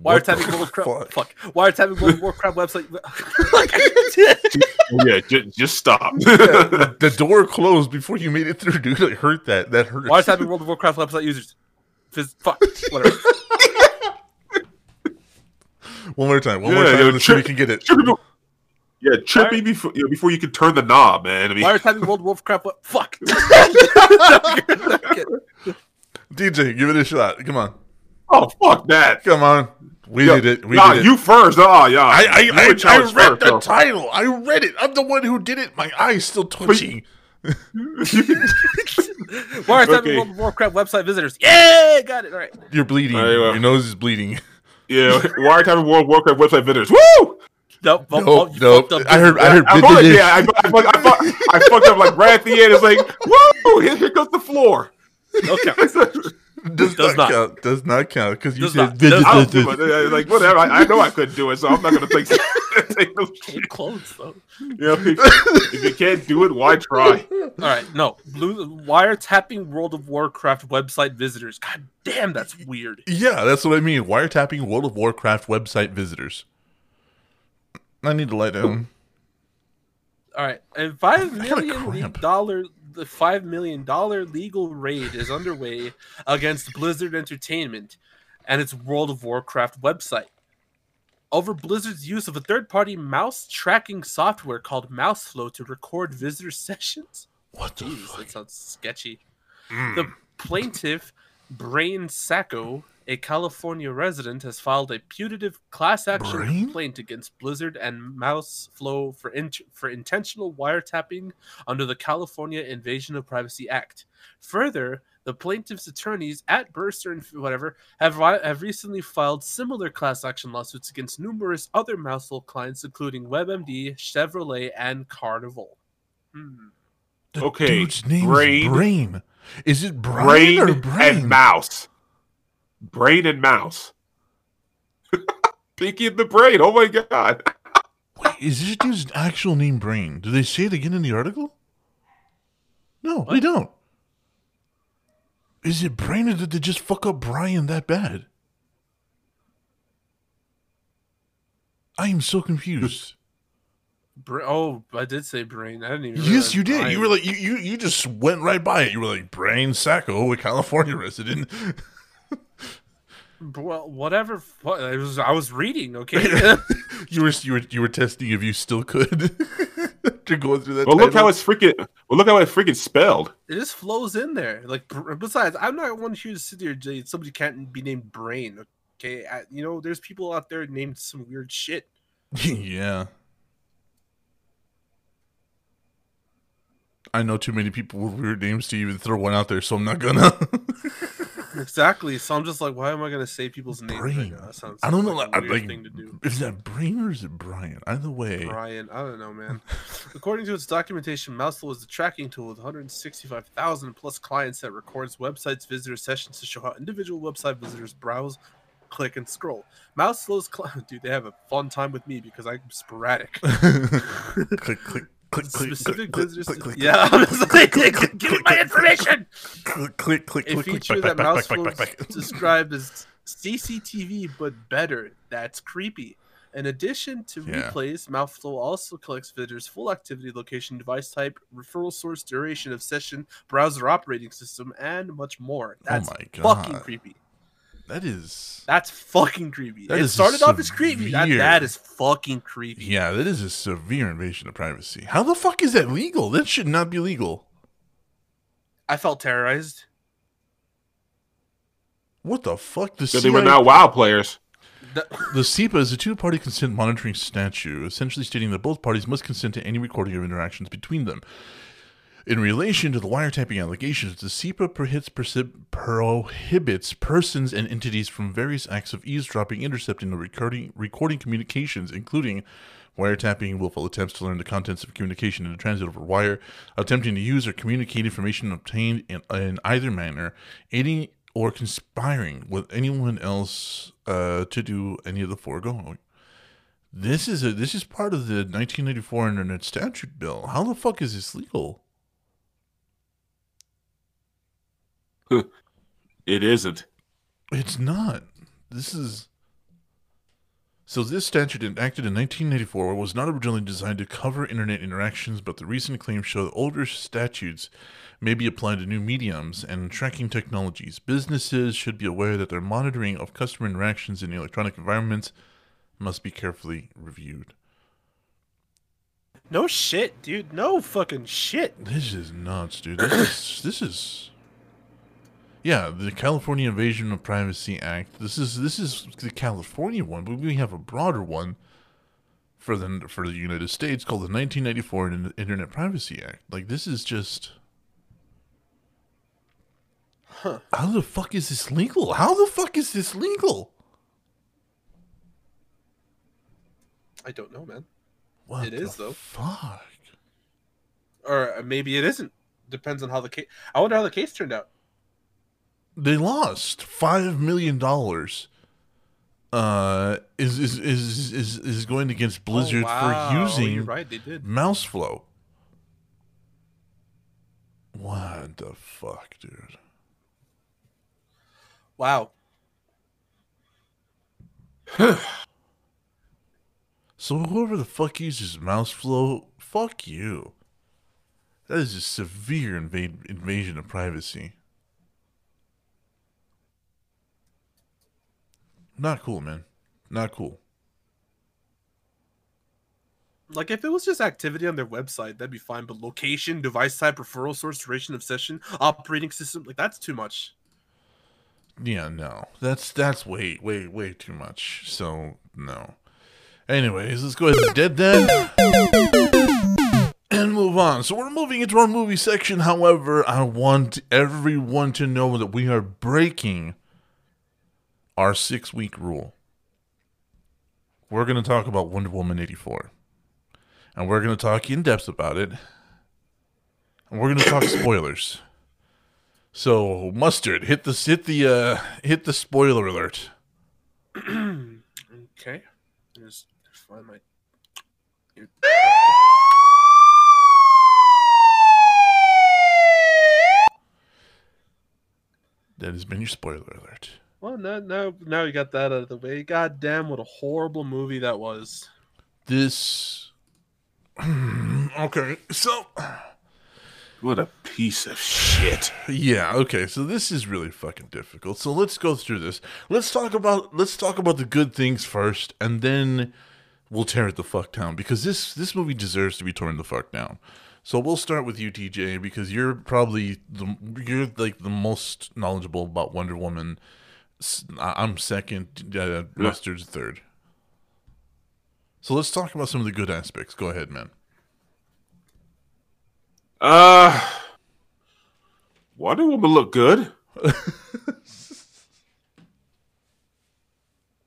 Wiretapping World of Warcraft. fuck? Wiretapping World of Warcraft website. Yeah, ju- just stop. The door closed before you made it through, dude. I hurt that. That hurt. Wiretapping World of Warcraft website users. Fizz- fuck. Whatever. One more time. One Yeah, more time. yo, Let's see we can get it. Yeah, trip me before you know, before you can turn the knob, man. I mean, Wiretapping World of Warcraft. What? Fuck. DJ, give it a shot. Come on. oh fuck that. Come on. We Yo, did it. We nah, did it. you first. Oh yeah. I I, You I, were I read first, the though. title. I read it. I'm the one who did it. My eye's still twitching. Wiretapping Okay. World of Warcraft website visitors. Yeah, got it. All right. You're bleeding. There you. Your nose is bleeding. yeah, Wiretapping World Warcraft website visitors. Woo! Nope. Nope, you nope. up. I heard. I heard. I fucked, yeah, I, I, fucked- I, fucked- I fucked up like right at the end. It's like, woo! Here, here goes the floor. Okay. Does, Does not, not. count. Does not count because you Does said. Does I don't it. Like whatever. I, I know I couldn't do it, so I'm not gonna take, take no shit. Close though. You know, if, if you can't do it, why try? All right, no. Blue wiretapping World of Warcraft website visitors. God damn, that's weird. Yeah, that's what I mean. Wiretapping World of Warcraft website visitors. I need to lie down. All right, and five I got a million cramp. dollar the five million dollar legal raid is underway against Blizzard Entertainment and its World of Warcraft website over Blizzard's use of a third-party mouse tracking software called MouseFlow to record visitor sessions. What the Jeez, fuck? that sounds sketchy. Mm. The plaintiff, Brain Sacco, a California resident, has filed a putative class action Brain? complaint against Blizzard and MouseFlow for int- for intentional wiretapping under the California Invasion of Privacy Act. Further, the plaintiff's attorneys at Bursor and whatever have ri- have recently filed similar class action lawsuits against numerous other MouseFlow clients, including WebMD, Chevrolet, and Carnival. Hmm. The Okay, dude's name brain- is Brain. Is it Brian Brain or Brain? and mouse. Brain and mouse. Pinky and the brain. Oh my god. Wait, is this dude's actual name Brain? Do they say it again in the article? No, they don't. Is it Brain or did they just fuck up Brian that bad? I am so confused. Bra- oh, I did say brain. I didn't even. yes, you did. Brian- You were like you, you you just went right by it. You were like Brain Sacco, a California resident. well, whatever. I was I was reading. Okay. you were you were you were testing if you still could. to go through that. Well, look how it's freaking. Well, look how it's freaking spelled. it just flows in there. Like besides, I'm not one here to sit here. and Somebody can't be named Brain. Okay, I, you know, there's people out there named some weird shit. yeah. I know too many people with weird names to even throw one out there, so I'm not gonna. Exactly. So I'm just like, why am I gonna say people's names right Brain. now? That sounds I don't know. like Like, a weird like, thing to do. is that Brain or is it Brian? Either way, Brian, I don't know, man. According to its documentation, Mouseflow is the tracking tool with 165,000 plus clients that records websites visitor sessions to show how individual website visitors browse, click, and scroll. Mouseflow's cli dude, they have a fun time with me because I'm sporadic. click, click, click, Specific click, visitors, click, click, yeah, I'm just like, give me my information. click, click, click, A feature that Mouseflow described as CCTV but better. That's creepy. In addition to Yeah. replays, Mouseflow also collects visitors' full activity, location, device type, referral source, duration of session, browser operating system, and much more. Oh That's Oh my fucking creepy. That is, That's fucking creepy. That it is started off as creepy. That, that is fucking creepy. yeah, that is a severe invasion of privacy. How the fuck is that legal? That should not be legal. I felt terrorized. What the fuck? The So they were CIA now WoW players. That- The CIPA is a two-party consent monitoring statute, essentially stating that both parties must consent to any recording of interactions between them. In relation to the wiretapping allegations, the CIPA prohibits, prohibits persons and entities from various acts of eavesdropping, intercepting, or recording, recording communications, including wiretapping, willful attempts to learn the contents of communication in a transit over wire, attempting to use or communicate information obtained in, in either manner, aiding or conspiring with anyone else uh, to do any of the foregoing. This is a this is part of the 1994 Internet Statute Bill. How the fuck is this legal? It isn't. It's not. This is. So this statute enacted in 1984 was not originally designed to cover internet interactions, but the recent claims show that older statutes may be applied to new mediums and tracking technologies. Businesses should be aware that their monitoring of customer interactions in electronic environments must be carefully reviewed. no shit, dude. No fucking shit. This is nuts, dude. This is this is Yeah, the California Invasion of Privacy Act. This is this is the California one, but we have a broader one for the for the United States called the 1994 Internet Privacy Act. Like this is just Huh. How the fuck is this legal? How the fuck is this legal? I don't know, man. What It is, though. Fuck. Or uh, maybe it isn't. Depends on how the case. I wonder how the case turned out. They lost five million dollars. Uh, is is is is is going against Blizzard oh, wow. for Oh, using right, mouse flow. What the fuck, dude? Wow. So whoever the fuck uses mouse flow, fuck you. That is a severe invade, invasion of privacy. Not cool, man. Not cool. Like if it was just activity on their website, that'd be fine. But location, device type, referral source, duration of session, operating system, like that's too much. Yeah, no. That's that's way, way, way too much. So no. Anyways, let's go ahead and dead that and move on. So we're moving into our movie section. However, I want everyone to know that we are breaking our six week rule. We're going to talk about Wonder Woman 84. And we're going to talk in depth about it. And we're going to talk spoilers. So, mustard, hit the hit the uh hit the spoiler alert. Okay. Just find my. That has been your spoiler alert. Well, now, now, now you got that out of the way. God damn, what a horrible movie that was. This Okay. So, What a piece of shit. yeah, okay. So this is really fucking difficult. So let's go through this. Let's talk about let's talk about the good things first and then we'll tear it the fuck down because this this movie deserves to be torn the fuck down. So we'll start with you, TJ, because you're probably the you're like the most knowledgeable about Wonder Woman. I'm second, uh, Mustard's third. So let's talk about some of the good aspects. Go ahead, man. Uh, Wonder Woman look good.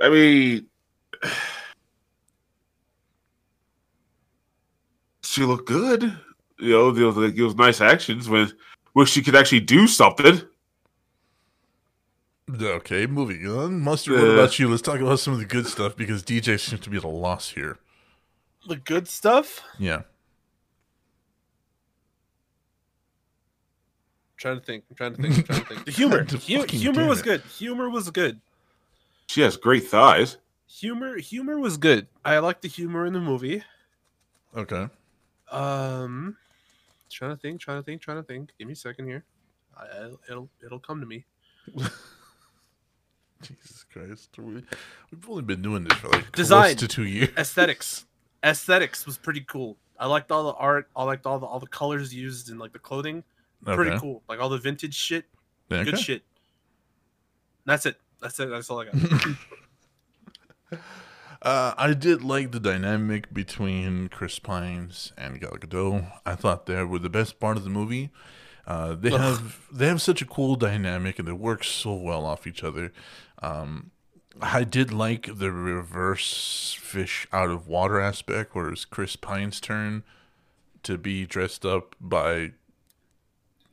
I mean, she looked good. You know, there was, like, it was nice actions when where she could actually do something. Okay, moving on. Mustard, what about you? Let's talk about some of the good stuff because DJ seems to be at a loss here. The good stuff. Yeah. trying to think. I'm trying to think. I'm trying to think. The humor. God Hu- humor was it. good. Humor was good. She has great thighs. Humor. Humor was good. I like the humor in the movie. Okay. Um, trying to think. Trying to think. Trying to think. Give me a second here. I, I- it'll it'll come to me. Jesus Christ. We, we've only been doing this for like Design. close to two years. Aesthetics. Aesthetics was pretty cool. I liked all the art. I liked all the all the colors used in like the clothing. Pretty Okay. cool. Like all the vintage shit. Yeah, Good shit. That's it. That's it. That's all I got. Uh, I did like the dynamic between Chris Pines and Gal Gadot. I thought they were the best part of the movie. Uh, they have they have such a cool dynamic and they work so well off each other. Um, I did like the reverse fish out of water aspect, where it's Chris Pine's turn to be dressed up by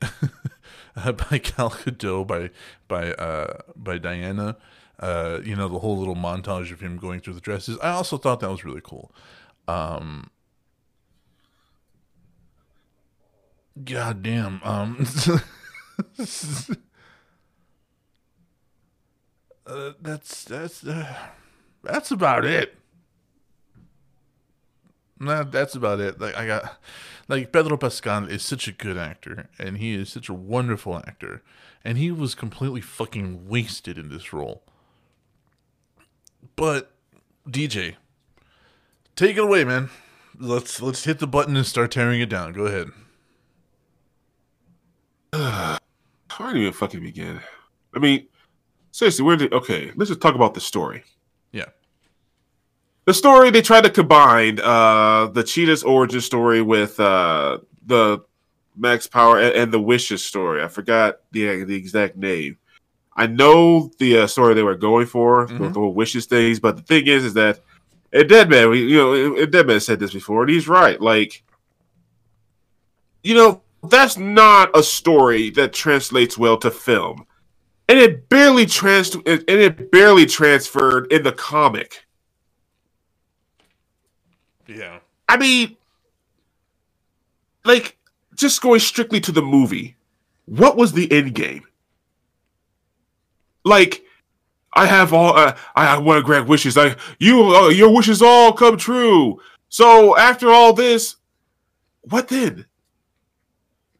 by Gal Gadot by by uh, by Diana. Uh, you know the whole little montage of him going through the dresses. I also thought that was really cool. Um, God damn. Um, uh, that's that's uh, that's about it. Nah, that's about it. Like I got, like Pedro Pascal is such a good actor, and he is such a wonderful actor, and he was completely fucking wasted in this role. But DJ, take it away, man. Let's let's hit the button and start tearing it down. Go ahead. How do you even fucking begin? I mean, seriously, where did okay? Let's just talk about the story. Yeah. The story they tried to combine uh the Cheetah's origin story with uh the Max Power and, and the Wishes story. I forgot the the exact name. I know the uh, story they were going for Mhm. with the whole Wishes things, but the thing is, is that a dead man, we, you know, a dead man said this before, and he's right. Like, you know, that's not a story that translates well to film, and it barely trans and it barely transferred in the comic. Yeah. I mean, like, just going strictly to the movie, what was the end game? Like, I have all, uh, I want to grant wishes. I, you, uh, your wishes all come true. So after all this, what then?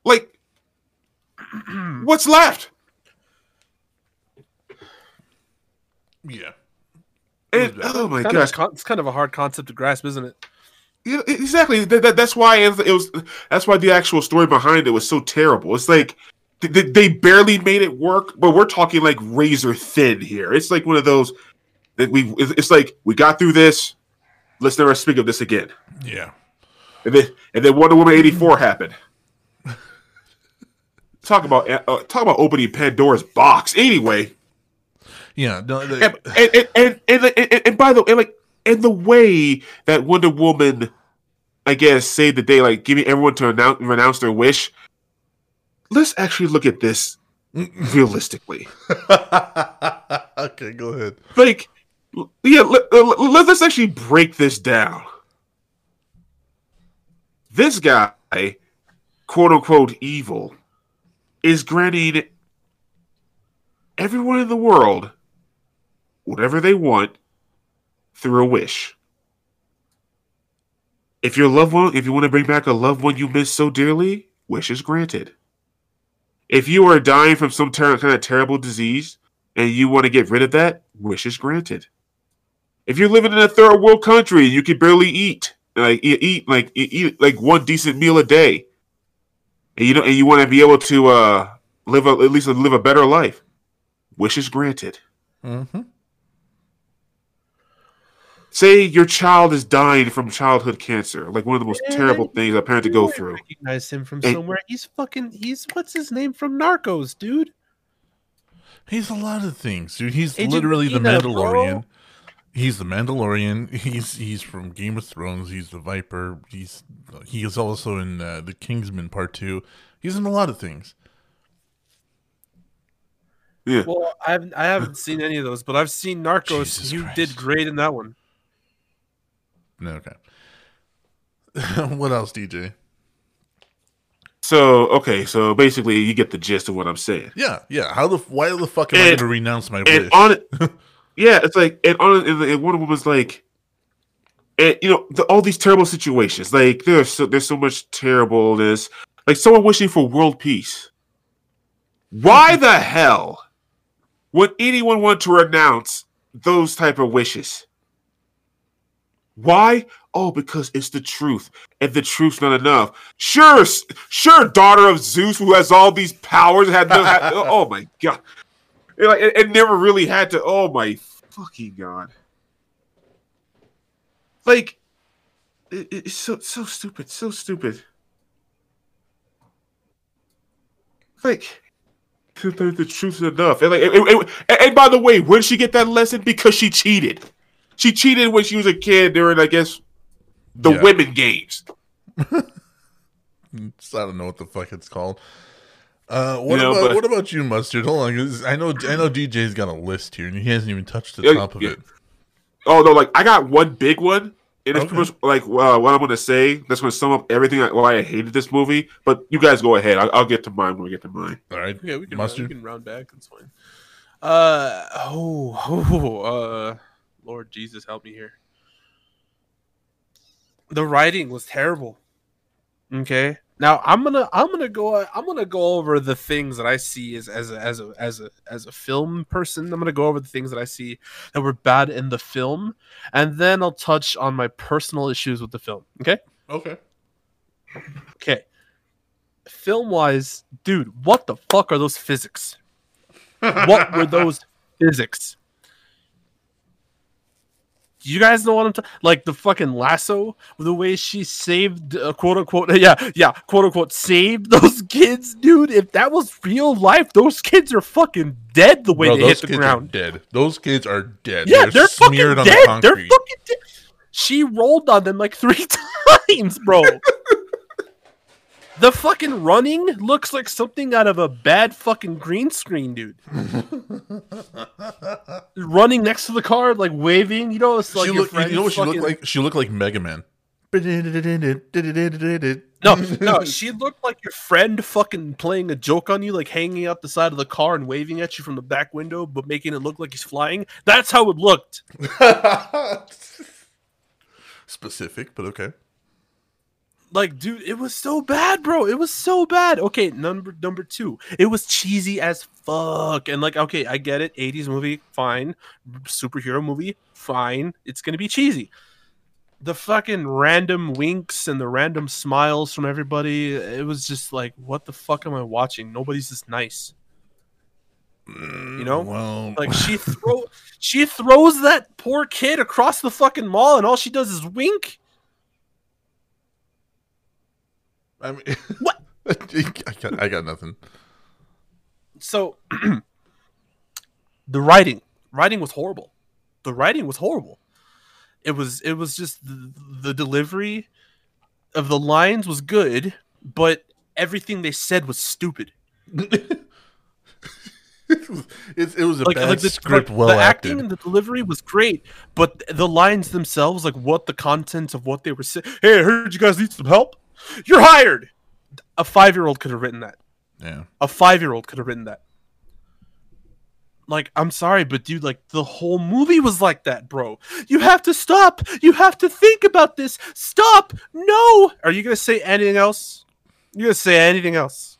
Like, what's left? Yeah. And, oh my Kind gosh, of, it's kind of a hard concept to grasp, isn't it? Yeah, exactly. That, that- that's why it was. That's why the actual story behind it was so terrible. It's like th- th- they barely made it work, but we're talking like razor thin here. It's like one of those that we. It's it's like we got through this. Let's never speak of this again. Yeah. And then and then Wonder Woman eighty four happened. Talk about uh, talk about opening Pandora's box. Anyway, Yeah. No, and and and, and, and, by the way, like and the way that Wonder Woman, I guess, saved the day, like giving everyone to announce, renounce their wish. Let's actually look at this realistically. okay, go ahead. Like, yeah, let, let, let's actually break this down. This guy, quote unquote, evil, is granting everyone in the world whatever they want through a wish. If your loved one, if you want to bring back a loved one you miss so dearly, wish is granted. If you are dying from some ter- kind of terrible disease and you want to get rid of that, wish is granted. If you're living in a third world country and you can barely eat, like eat like eat like one decent meal a day, and you know, and you want to be able to uh, live a, at least live a better life, wish is granted. Mm-hmm. Say your child is dying from childhood cancer, like one of the most Yeah, terrible things a parent to go through. Recognize him from Hey. somewhere. He's fucking. He's what's his name from Narcos, dude. He's a lot of things, dude. He's Agent literally the Mandalorian. bro. He's the Mandalorian. He's he's from Game of Thrones. He's the Viper. He's he is also in uh, the Kingsman Part Two. He's in a lot of things. Yeah, Well, I haven't. I haven't seen any of those, but I've seen Narcos. Jesus you Christ. did great in that one. Okay. what else, DJ? So okay, so basically you get the gist of what I'm saying. Yeah, yeah. How the why the fuck am I going to renounce my And wish? on it, yeah, it's like and on and, and Wonder Woman's like, and you know the, all these terrible situations. Like there's so there's so much terribleness. Like someone wishing for world peace. Why the hell would anyone want to renounce those type of wishes? Why? Oh, because it's the truth, and the truth's not enough. Sure, sure, daughter of Zeus, who has all these powers, had no. had- oh my god! It, like, it, it never really had to. Oh my fucking god! Like, it, it's so so stupid, so stupid. Like, the, the, truth is enough. And, like, it- it- and by the way, when did she get that lesson? Because she cheated. She cheated when she was a kid during, I guess, the Yeah. women games. I don't know what the fuck it's called. Uh, what You know, about but- what about you, mustard? Hold on, I know I know DJ's got a list here, and he hasn't even touched the Yeah, top of yeah. it. Oh no, like I got one big one. And it's Okay. pretty much like uh, what I'm going to say. That's going to sum up everything I- why I hated this movie. But you guys go ahead. I'll, I'll get to mine when we get to mine. All right, Yeah, we can, we can round back. That's fine. Uh oh, oh uh, Lord Jesus, help me here. The writing was terrible. Okay, now I'm gonna I'm gonna go I'm gonna go over the things that I see as as a, as a as a as a film person. I'm gonna go over the things that I see that were bad in the film, and then I'll touch on my personal issues with the film. Okay. Okay. Okay. Film wise, dude, what the fuck are those physics? What were those physics? You guys know what I'm talking? Like the fucking lasso, the way she saved, uh, quote unquote, yeah, yeah, quote unquote, saved those kids, dude. If that was real life, those kids are fucking dead the way Bro, they hit the kids ground. are dead. Those kids are dead. Yeah, they're, fucking smeared on dead. the They're concrete. fucking dead. She rolled on them like three times, bro. The fucking running looks like something out of a bad fucking green screen, dude. running next to the car, like waving, you know, it's like looked. You know what she fucking- looked like? She looked like Mega Man. No, no, she looked like your friend fucking playing a joke on you, like hanging out the side of the car and waving at you from the back window, but making it look like he's flying. That's how it looked. Specific, but okay. Like, dude, it was so bad, bro. It was so bad. Okay, number number two, it was cheesy as fuck. And like, okay, I get it. 80s movie, fine. Superhero movie, fine. It's gonna be cheesy. The fucking random winks and the random smiles from everybody, it was just like, what the fuck am I watching? Nobody's this nice. You know? Mm, well, Like she throw she throws that poor kid across the fucking mall and all she does is wink. I mean, What? I got, I got nothing. so the writing writing was horrible the writing was horrible it was it was just the, the delivery of the lines was good but everything they said was stupid it, was, it, it was a like, bad like the, script, like, well the acted. acting and the delivery was great but the lines themselves like what the content of what they were saying hey i heard you guys need some help you're hired a five-year-old could have written that yeah, A five year old could have written that. Like, I'm sorry, but dude, like the whole movie was like that, bro. You have to stop. You have to think about this. Stop. No. Are you gonna say anything else? You gonna say anything else?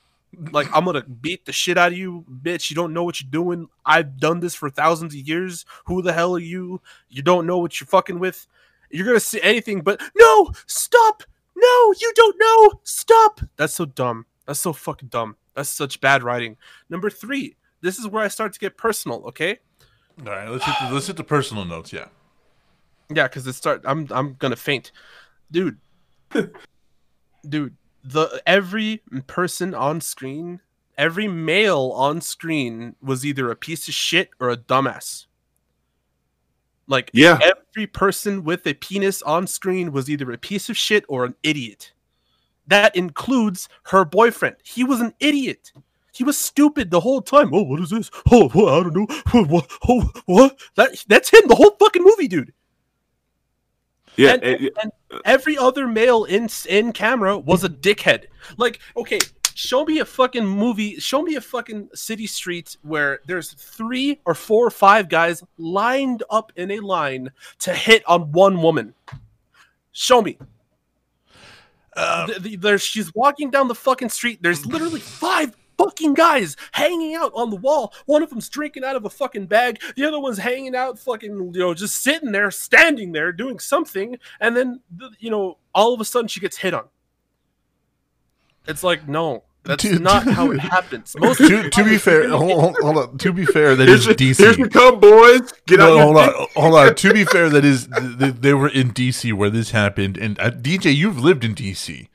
Like, I'm gonna beat the shit out of you, bitch. You don't know what you're doing. I've done this for thousands of years. Who the hell are you? You don't know what you're fucking with. You're gonna say anything, but no, stop. No, you don't know. Stop. That's so dumb. That's so fucking dumb. That's such bad writing. Number three. This is where I start to get personal. Okay. all right. Let's hit the, let's hit the personal notes. Yeah, Yeah, because it start. I'm I'm gonna faint, dude. dude, the every person on screen, every male on screen was either a piece of shit or a dumbass. Like Yeah. every person with a penis on screen was either a piece of shit or an idiot. That includes her boyfriend. He was an idiot. He was stupid the whole time. Oh, what is this? Oh, I don't know. Oh, what? Oh, what? That that's him the whole fucking movie, dude. Yeah. And, eh, and- and every other male in in camera was a dickhead. Like, okay, show me a fucking movie. Show me a fucking city street where there's three or four or five guys lined up in a line to hit on one woman. Show me. uh, Th- th- There's she's walking down the fucking street. There's literally five fucking guys hanging out on the wall. One of them's drinking out of a fucking bag. The other one's hanging out, fucking, you know, just sitting there, standing there, doing something. And then, th- you know, all of a sudden she gets hit on. It's like, no, That's To- not how it happens. Most to, to be fair, hold, hold, hold on. To be fair, that Here's is the, here's the DC. come, boys. Get out No, your hold on, hold on. To be fair, that is th- th- they were in DC where this happened. And uh, DJ, you've lived in DC.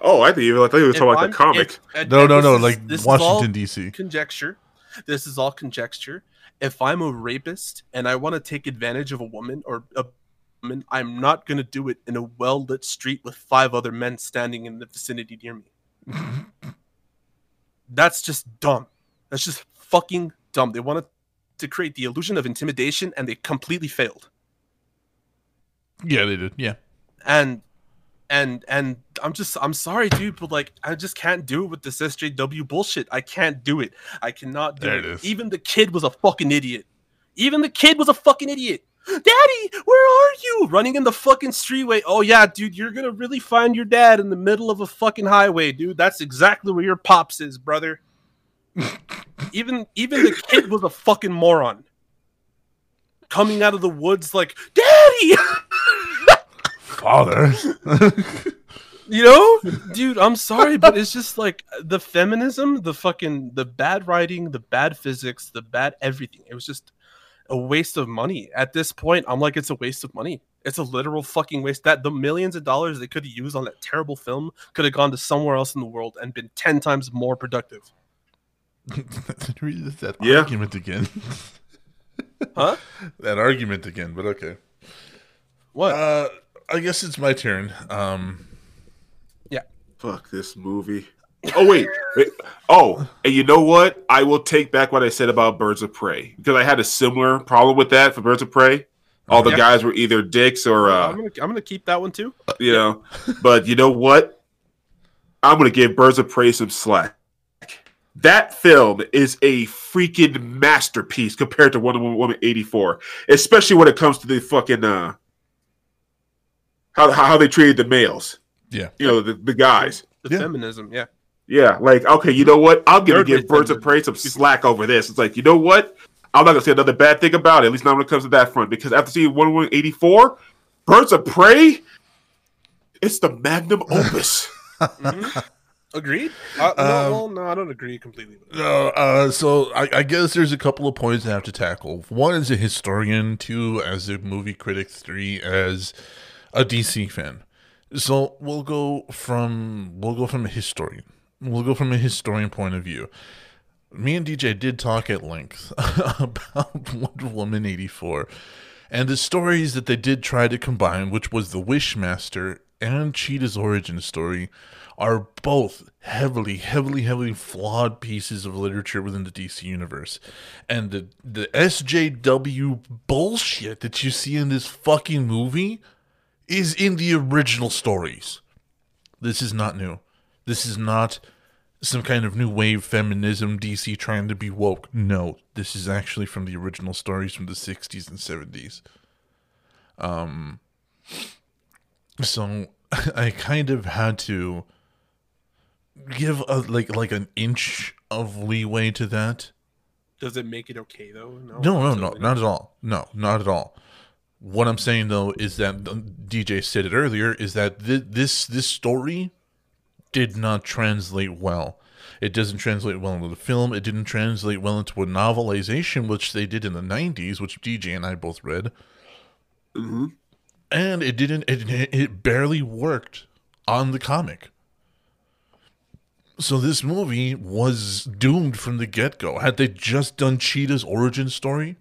Oh, I think you I thought you were talking about I'm- the comic. if- and- No, and no, no. is- Like this is all Washington DC. conjecture. This is all conjecture. If I'm a rapist and I want to take advantage of a woman or a woman, I'm not going to do it in a well lit street with five other men standing in the vicinity near me. That's just dumb. That's just fucking dumb. They wanted to create the illusion of intimidation and they completely failed. Yeah, they did. Yeah. and and and I'm just I'm sorry, dude, but like I just can't do it with this SJW bullshit. I can't do it. I cannot do There it. it. Even the kid was a fucking idiot. Even the kid was a fucking idiot. Daddy, where are you? Running in the fucking streetway. Oh yeah, dude, you're gonna really find your dad in the middle of a fucking highway, dude. That's exactly where your pops is, brother. even even the kid was a fucking moron. Coming out of the woods like, Daddy! Father. you know dude i'm sorry but it's just like the feminism the fucking the bad writing the bad physics the bad everything it was just a waste of money at this point i'm like it's a waste of money it's a literal fucking waste that the millions of dollars they could have used on that terrible film could have gone to somewhere else in the world and been 10 times more productive Read that Yeah. argument again. huh that argument again, but okay. what Uh, I guess it's my turn. Um, yeah. Fuck this movie. Oh wait. Wait. Oh, and you know what? I will take back what I said about Birds of Prey because I had a similar problem with that for Birds of Prey. All the Yeah. guys were either dicks or uh, I'm, gonna, I'm gonna keep that one too you know. But you know what? I'm gonna give Birds of Prey some slack. That film is a freaking masterpiece compared to Wonder Woman 84, especially when it comes to the fucking uh how how they treated the males. yeah. You know, the, the guys. the Yeah. feminism yeah Yeah, like okay, you know what? I'm gonna give Birds of. Prey some slack over this. It's like, you know what? I'm not gonna say another bad thing about it, at least not when it comes to that front, because after seeing Wonder Woman 84, Birds of Prey, it's the magnum opus. Mhm. agreed uh, no, Um, well no i don't agree completely. No, uh, so I, I guess there's a couple of points I have to tackle. One as a historian, two as a movie critic, three as a DC fan. So we'll go from we'll go from a historian. We'll go from a historian point of view. Me and DJ did talk at length about Wonder Woman eighty four, and the stories that they did try to combine, which was the Wishmaster and Cheetah's origin story, are both heavily, heavily, heavily flawed pieces of literature within the DC universe. And the the SJW bullshit that you see in this fucking movie is in the original stories. This is not new. This is not some kind of new wave feminism DC trying to be woke. No, this is actually from the original stories from the 60s and 70s. Um so I kind of had to give a like like an inch of leeway to that. does it make it okay though No, no, no, absolutely not at all. No, not at all. What I'm saying though is that DJ said it earlier is that th- this this story did not translate well. It doesn't translate well into the film. It didn't translate well into a novelization, which they did in the '90s, which DJ and I both read. Mhm. And it didn't. It it barely worked on the comic. So this movie was doomed from the get go. Had they just done Cheetah's origin story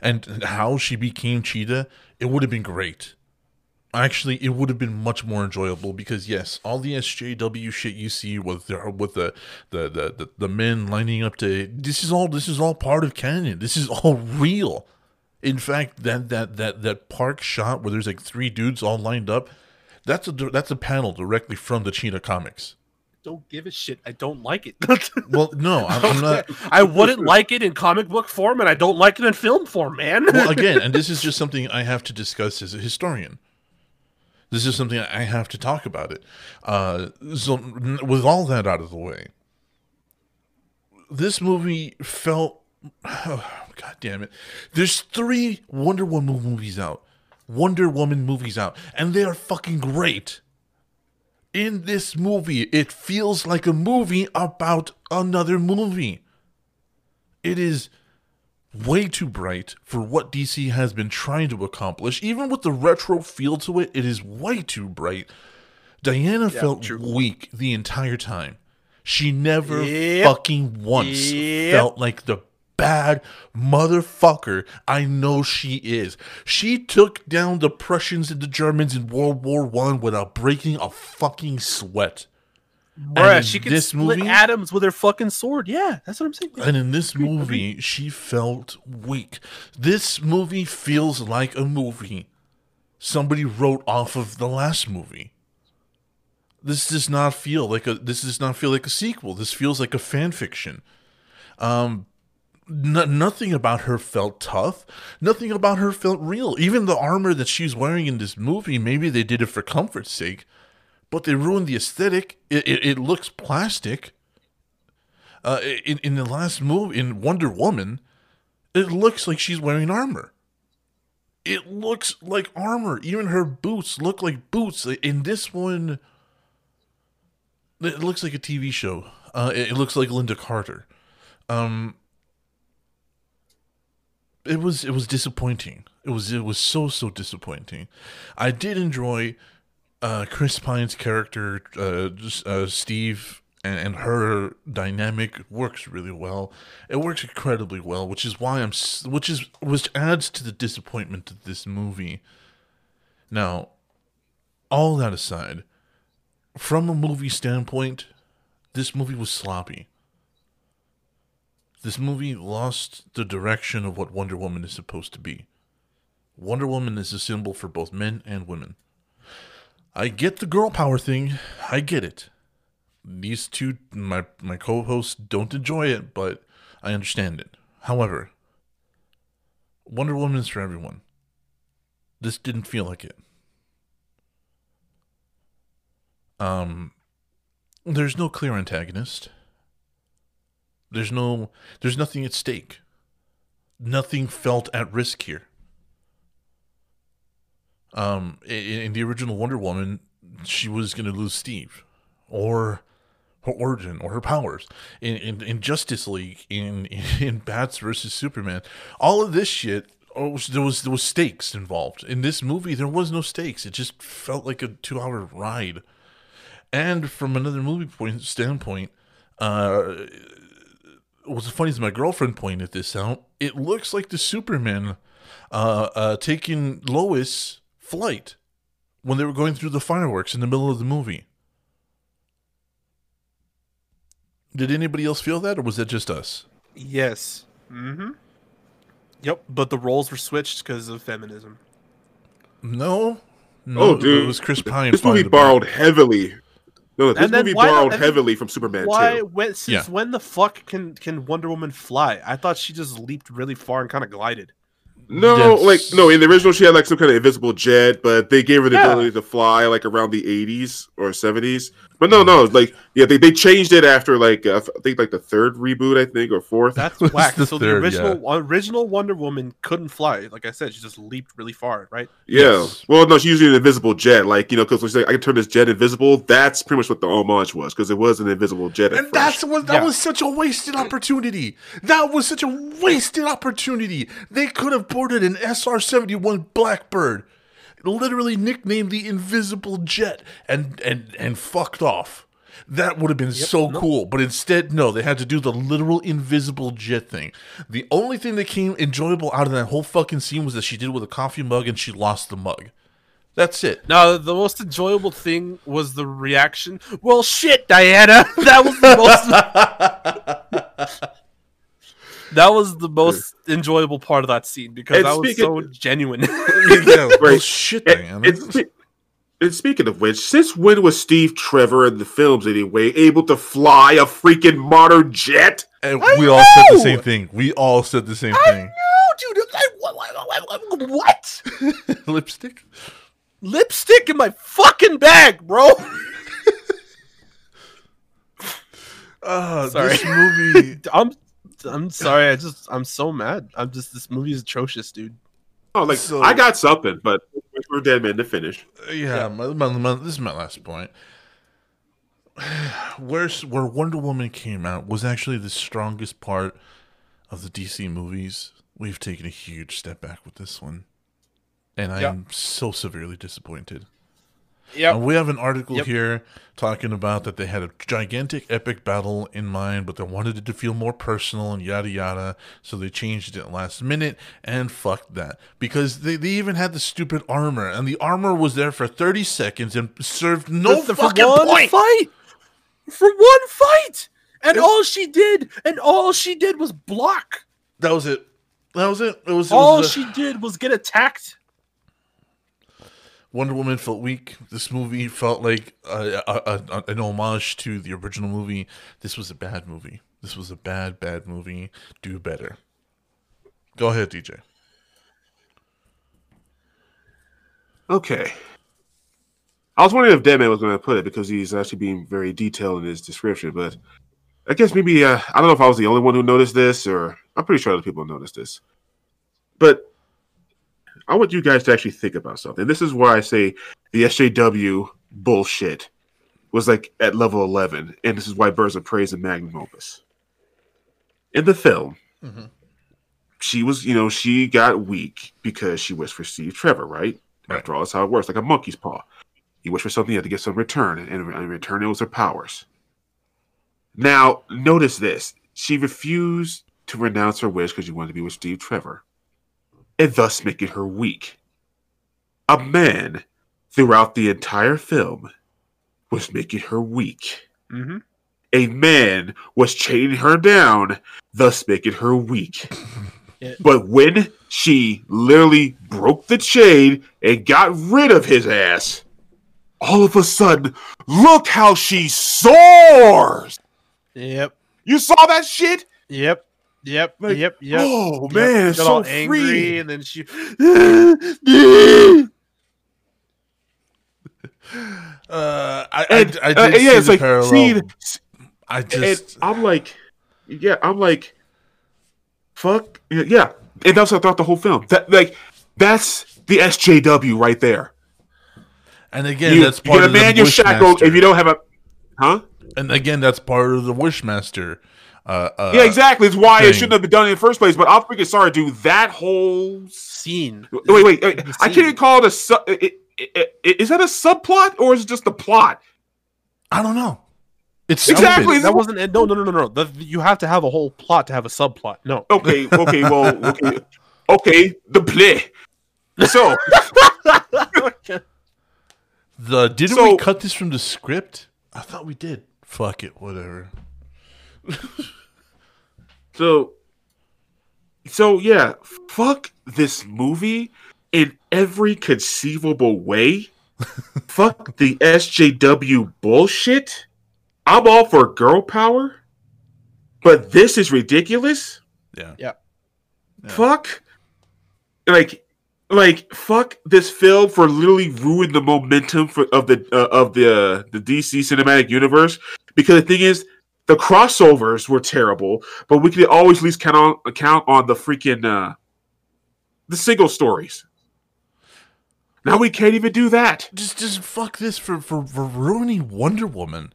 and how she became Cheetah, it would have been great. Actually, it would have been much more enjoyable because yes, all the SJW shit you see with the with the the the, the, the men lining up to this is all this is all part of canon. This is all real. In fact, that that that that park shot where there's like three dudes all lined up, that's a that's a panel directly from the Cheetah comics. don't give a shit. I don't like it. Well, no, I'm, I'm not. I wouldn't like it in comic book form, and I don't like it in film form, man. well, again, and this is just something I have to discuss as a historian. This is something I have to talk about it. Uh, so, with all that out of the way, this movie felt. God damn it! There's three Wonder Woman movies out, Wonder Woman movies out, and they are fucking great. In this movie, it feels like a movie about another movie. It is way too bright for what DC has been trying to accomplish. Even with the retro feel to it, it is way too bright. Diana felt true. weak the entire time. She never Yep. fucking once Yep. felt like the bad motherfucker I know she is. She took down the Prussians and the Germans in World War One without breaking a fucking sweat. Bruh, she could split movie- atoms with her fucking sword. Yeah, that's what I'm saying. And in this movie, she felt weak. This movie feels like a movie somebody wrote off of the last movie. This does not feel like a this does not feel like a sequel. This feels like a fan fiction. Um no, nothing about her felt tough. Nothing about her felt real. Even the armor that she's wearing in this movie, maybe they did it for comfort's sake, but they ruined the aesthetic. It, it, it looks plastic uh, in in the last movie in Wonder Woman, it looks like she's wearing armor. It looks like armor. Even her boots look like boots. In this one, it looks like a TV show. Uh, it, it looks like Lynda Carter. Um, it was it was disappointing. It was it was so so disappointing. I did enjoy uh, Chris Pine's character, uh, uh, Steve, and, and her dynamic works really well. It works incredibly well, which is why I'm, which is which adds to the disappointment of this movie. Now, all that aside, from a movie standpoint, this movie was sloppy. This movie lost the direction of what Wonder Woman is supposed to be. Wonder Woman is a symbol for both men and women. I get the girl power thing. I get it. These two, my my co-hosts, don't enjoy it, but I understand it. However, Wonder Woman is for everyone. This didn't feel like it. Um, there's no clear antagonist. There's no, there's nothing at stake. Nothing felt at risk here um in, in the original wonder woman she was going to lose steve or her origin or her powers. In, in, in justice league in, in bats versus superman all of this shit oh, there was there was stakes involved. In this movie there was no stakes. It just felt like a two hour ride. And from another movie point standpoint uh what's funny is my girlfriend pointed this out. It looks like the superman uh, uh, taking Lois flight when they were going through the fireworks in the middle of the movie. Did anybody else feel that, or was that just us? Yes. Mm-hmm. Yep. But the roles were switched because of feminism. No, no, oh, dude, it was Chris Pine. This movie fine, but- borrowed heavily. No, this And then movie why not- borrowed heavily from Superman Why? too. When, since Yeah. when the fuck can can Wonder Woman fly? I thought she just leaped really far and kind of glided. No, That's- like no, in the original she had like some kind of invisible jet, but they gave her the Yeah. ability to fly like around the eighties or seventies. But no, no, like yeah, they, they changed it after like uh, I think like the third reboot, I think, or fourth. That's Was whack. the so third, the original original Wonder Woman couldn't fly. Like I said, she just leaped really far, right? yeah. Yes. Well, no, she's using an invisible jet, like you know, because like I can turn this jet invisible. That's pretty much what the homage was, because it was an invisible jet. At And first. that's what that Yeah. was such a wasted opportunity. That was such a wasted opportunity. They could have boarded an SR seventy one Blackbird, literally nicknamed the Invisible Jet, and and and fucked off. That would have been so cool, but instead, no, they had to do the literal invisible jet thing. The only thing that came enjoyable out of that whole fucking scene was that she did it with a coffee mug and she lost the mug. That's it. Now the most enjoyable thing was the reaction. Well, shit, Diana. That was the most. that was the most enjoyable part of that scene because And that was speaking- so genuine. yeah, well, shit, And, Diana. and and speaking of which, since when was Steve Trevor in the films anyway able to fly a freaking modern jet? And I we all said the same thing. We all said the same I thing. know, dude. I, what, what, what, what? Lipstick? Lipstick in my fucking bag, bro. Uh, Sorry. This movie. I'm, I'm sorry. I just, I'm so mad. I'm just. This movie is atrocious, dude. Oh, like So- I got something, but we're dead men to finish. Uh, yeah, My, my, my- this is my last point. where where Wonder Woman came out was actually the strongest part of the DC movies. We've taken a huge step back with this one, and I Yep. am so severely disappointed. Yep. And we have an article Yep. here talking about that they had a gigantic epic battle in mind, but they wanted it to feel more personal and yada yada, so they changed it last minute and fucked that. Because they, they even had the stupid armor, and the armor was there for 30 seconds and served no for fucking one point. fight. For one fight, and all she did, and all she did was block. That was it. That was it. It was, it All was a- she did was get attacked. Wonder Woman felt weak. This movie felt like a, a, a, an homage to the original movie. This was a bad movie. This was a bad, bad movie. Do better. Go ahead, DJ. Okay. I was wondering if Deadman was going to put it because he's actually being very detailed in his description, but I guess maybe uh, I don't know if I was the only one who noticed this, or I'm pretty sure other people noticed this. But I want you guys to actually think about something. This is why I say the SJW bullshit was like at level 11, and this is why Birds of Prey is a magnum opus. In the film, mm-hmm. she was, you know, she got weak because she wished for Steve Trevor, right? After all, that's how it works, like a monkey's paw. You wish for something, you have to get some return, and in in return, it was her powers. Now, notice this: she refused to renounce her wish because she wanted to be with Steve Trevor, and thus making her weak. A man, throughout the entire film, was making her weak. Mm-hmm. A man was chaining her down, thus making her weak. Yeah. But when she literally broke the chain and got rid of his ass, all of a sudden, look how she soars! Yep. You saw that shit? Yep. Yep. Like, yep. Yep. Oh Yep. man, it's got so all angry, free. and then she. Uh, I, And, I, I uh, did yeah, it's the like parallel. see, I and just I'm like, yeah, I'm like, fuck, yeah. And that's what I the whole film. That like, that's the SJW right there. and again you, that's part get a of the man you're Wishmaster. if you don't have a, huh? and again that's part of the Wishmaster. Uh, uh, yeah, exactly. It's why it shouldn't have been done in the first place. But I'm freaking sorry, dude. That whole Scene. wait, wait, wait. The I can't even call it a su- i- i- i- Is that a subplot or is it just a plot? I don't know. It's Exactly. stupid. That wasn't. No, no, no, no, no. The, you have to have a whole plot to have a subplot. No. Okay, okay, well, okay, okay. The play. So The didn't So- we cut this from the script? I thought we did. Fuck it, whatever. So, so yeah, fuck this movie in every conceivable way. fuck the SJW bullshit. I'm all for girl power, but this is ridiculous. Yeah. Yeah. Yeah. Fuck, like, like fuck this film for literally ruining the momentum for of the uh, of the uh, the DC cinematic universe. Because the thing is, the crossovers were terrible, but we could always at least count on count on the freaking uh, the single stories. Now we can't even do that. Just just fuck this for for, for ruining Wonder Woman.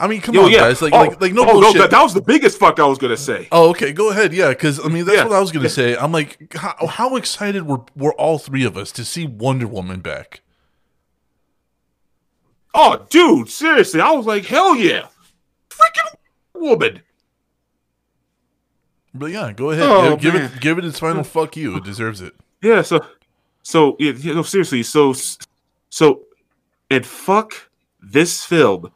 I mean, come Yo, on, yeah. guys. Like oh, like like no oh, bullshit. no, that, that was the biggest fuck I was gonna say. Oh, okay. Go ahead. Yeah, because I mean that's Yeah, what I was gonna yeah. say. I'm like, how, how excited were were all three of us to see Wonder Woman back? Oh, dude, seriously, I was like, hell yeah, freaking woman. But yeah, go ahead. Oh, give, give it give it its final fuck you. It deserves it. Yeah, so, so yeah, no, seriously, so, so, and fuck this film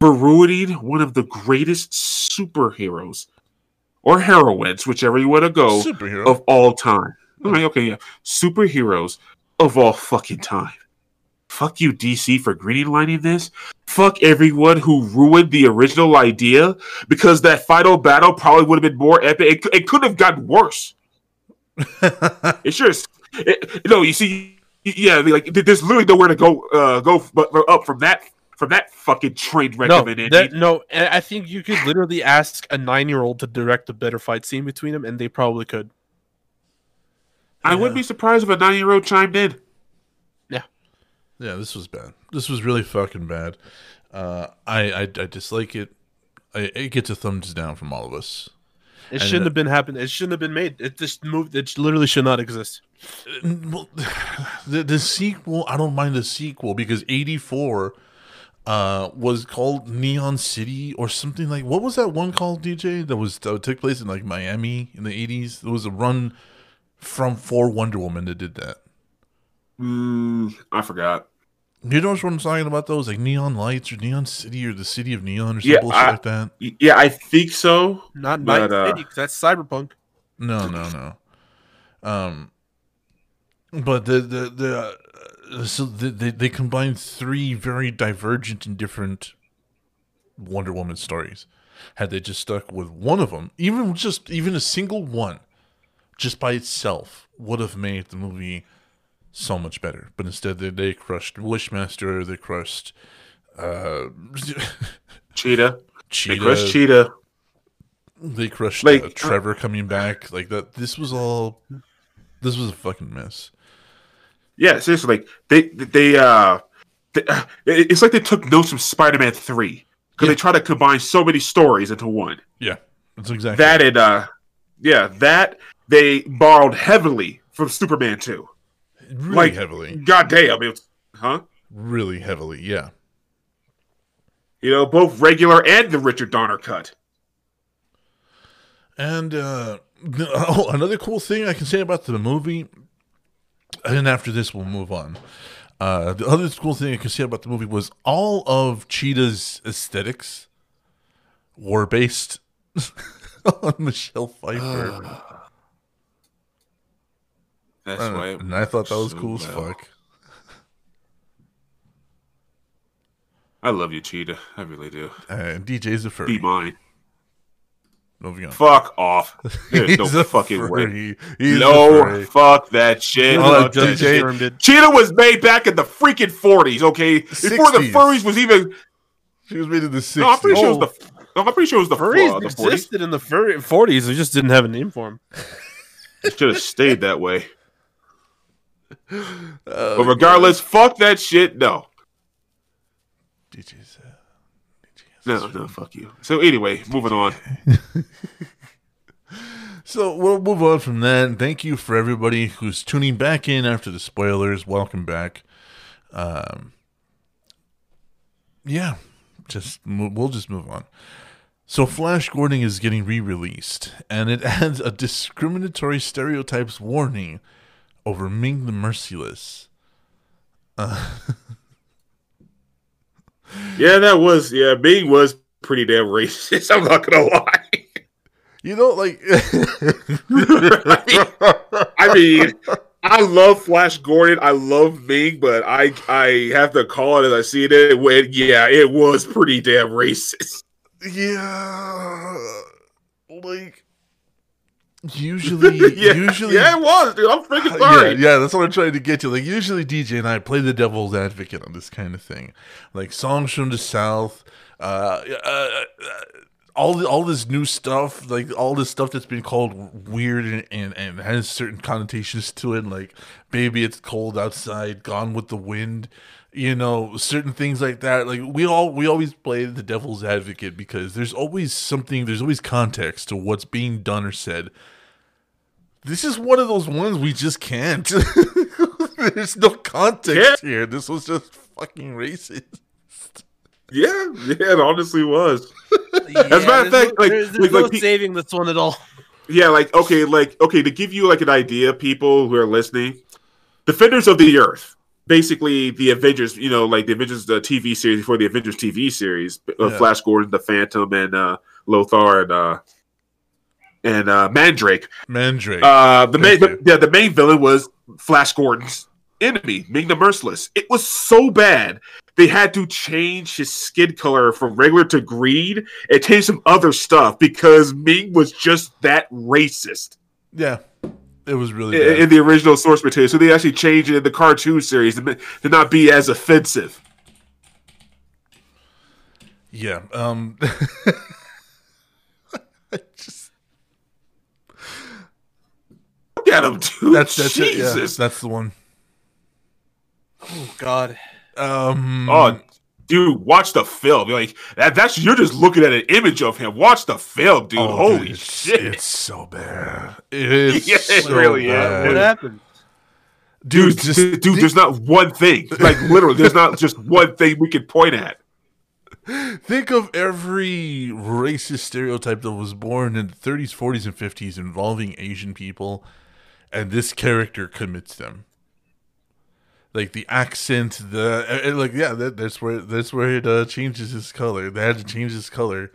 for ruining one of the greatest superheroes or heroines, whichever you want to go, Superhero. of all time. All right, okay, yeah, superheroes of all fucking time. Fuck you, DC, for greenlighting this. Fuck everyone who ruined the original idea because that final battle probably would have been more epic. It, it could have gotten worse. It sure is. It, no, you see, yeah, like there's literally nowhere to go, uh, go but but up from that, from that fucking train wreck No, of an ending. that, no. and I think you could literally ask a nine-year-old to direct a better fight scene between them, and they probably could. I wouldn't be surprised if a nine year old chimed in. Yeah, this was bad. This was really fucking bad. Uh, I, I I dislike it. I, it gets a thumbs down from all of us. It And shouldn't the- have been happened. It shouldn't have been made. It just moved. It literally should not exist. Well, the the sequel, I don't mind the sequel because eighty four uh was called Neon City or something like what was that one called DJ that was that took place in like Miami in the eighties? There was a run from for Wonder Woman that did that. Mm, I forgot. Do you know what I'm talking about? Those like Neon Lights or Neon City or the City of Neon or some Yeah, bullshit I- like that. Yeah, I think so. Not But, Night uh, City, 'cause that's cyberpunk. No, no, no. Um, but the the the uh, so the, they they combined three very divergent and different Wonder Woman stories. Had they just stuck with one of them, even just even a single one, just by itself, would have made the movie so much better. But instead, they, they crushed Wishmaster. They crushed uh, Cheetah. They crushed Cheetah. They crushed Like, uh, Trevor coming back. Like that. This was all. This was a fucking mess. Yeah, seriously, like they they uh, they, uh, it's like they took notes from Spider-Man Three because they try to combine so many stories into one. Yeah, that's exactly That and uh, yeah, that they borrowed heavily from Superman Two. Really like- heavily, God damn, it was, huh? really heavily. Yeah, You know, both regular and the Richard Donner cut. and uh, oh, another cool thing I can say about the movie, and after this we'll move on. Uh, the other cool thing I can say about the movie was all of Cheetah's aesthetics were based on Michelle Pfeiffer. That's Uh, why. and I thought that was so cool as fuck. I love you, Cheetah. I really do. And DJ's a Be mine. Moving on. Fuck off. There's no He's a fucking way. furry. He's a No, furry. fuck that shit. Oh, Fuck DJ. shit. confirmed it. Cheetah was made back in the freaking 40s, okay? Before the 60s. furries was even. She was made in the 60s. No, I'm pretty sure it was the. No, I'm pretty sure it was the, Furries uh, the 40s. existed in the furry 40s. They just didn't have a name for them. It should have stayed that way. Oh, But regardless, fuck that shit. No. DJ's, uh, No, no, fuck you. So, anyway, moving on. So we'll move on from that. Thank you for everybody who's tuning back in after the spoilers. Welcome back. Um, yeah, just mo- we'll just move on. So Flash Gordon is getting re-released, and it adds a discriminatory stereotypes warning over Ming the Merciless. Uh, yeah, that was. Yeah, Ming was pretty damn racist. I'm not going to lie. You know, like I mean, I mean, I love Flash Gordon. I love Ming, but I I have to call it as I see it. When yeah, it was pretty damn racist. yeah, like usually, yeah, usually, yeah, it was, dude. I'm freaking Yeah, sorry. yeah, that's what I'm trying to get to. Like, usually DJ and I play the devil's advocate on this kind of thing. Like, songs from the South, uh, uh, uh, all the, all this new stuff, like all this stuff that's been called weird and, and, and has certain connotations to it, like "Baby, It's Cold Outside," "Gone with the Wind," you know, certain things like that. Like we all we always play the devil's advocate because there's always something, there's always context to what's being done or said. This is one of those ones we just can't. There's no context here. This was just fucking racist. Yeah, yeah, it honestly was. Yeah, As a matter of fact, no, like- there's, there's like- no like saving this one at all. Yeah, like okay, like okay, to give you like an idea, people who are listening, Defenders of the Earth, basically the Avengers, you know, like the Avengers the TV series before the Avengers TV series, uh, Yeah. Flash Gordon, the Phantom, and uh, Lothar and uh, and uh, Mandrake. Mandrake. Uh, the main, Thank the, yeah, the main villain was Flash Gordon's enemy, Ming the Merciless. It was so bad they had to change his skin color from regular to green and change some other stuff because Ming was just that racist yeah. It was really in, bad. in the original source material. So they actually changed it in the cartoon series to, to not be as offensive. yeah. Um I just Look at him, dude. that's that's it. Yeah, Jesus. that's the one. Oh God. Um Oh, dude, watch the film. You're like that. That's you're just looking at an image of him. Watch the film, dude. Oh, Holy dude, it's, shit, It's so bad. It is. Yeah, it so really is. bad. What happened? dude. just dude, think- there's not one thing. Like literally, there's not just one thing we could point at. Think of every racist stereotype that was born in the 30s, 40s, and 50s involving Asian people, and this character commits them. Like the accent, the uh, uh, like, yeah, that, that's where that's where it uh, changes his color. They had to change his color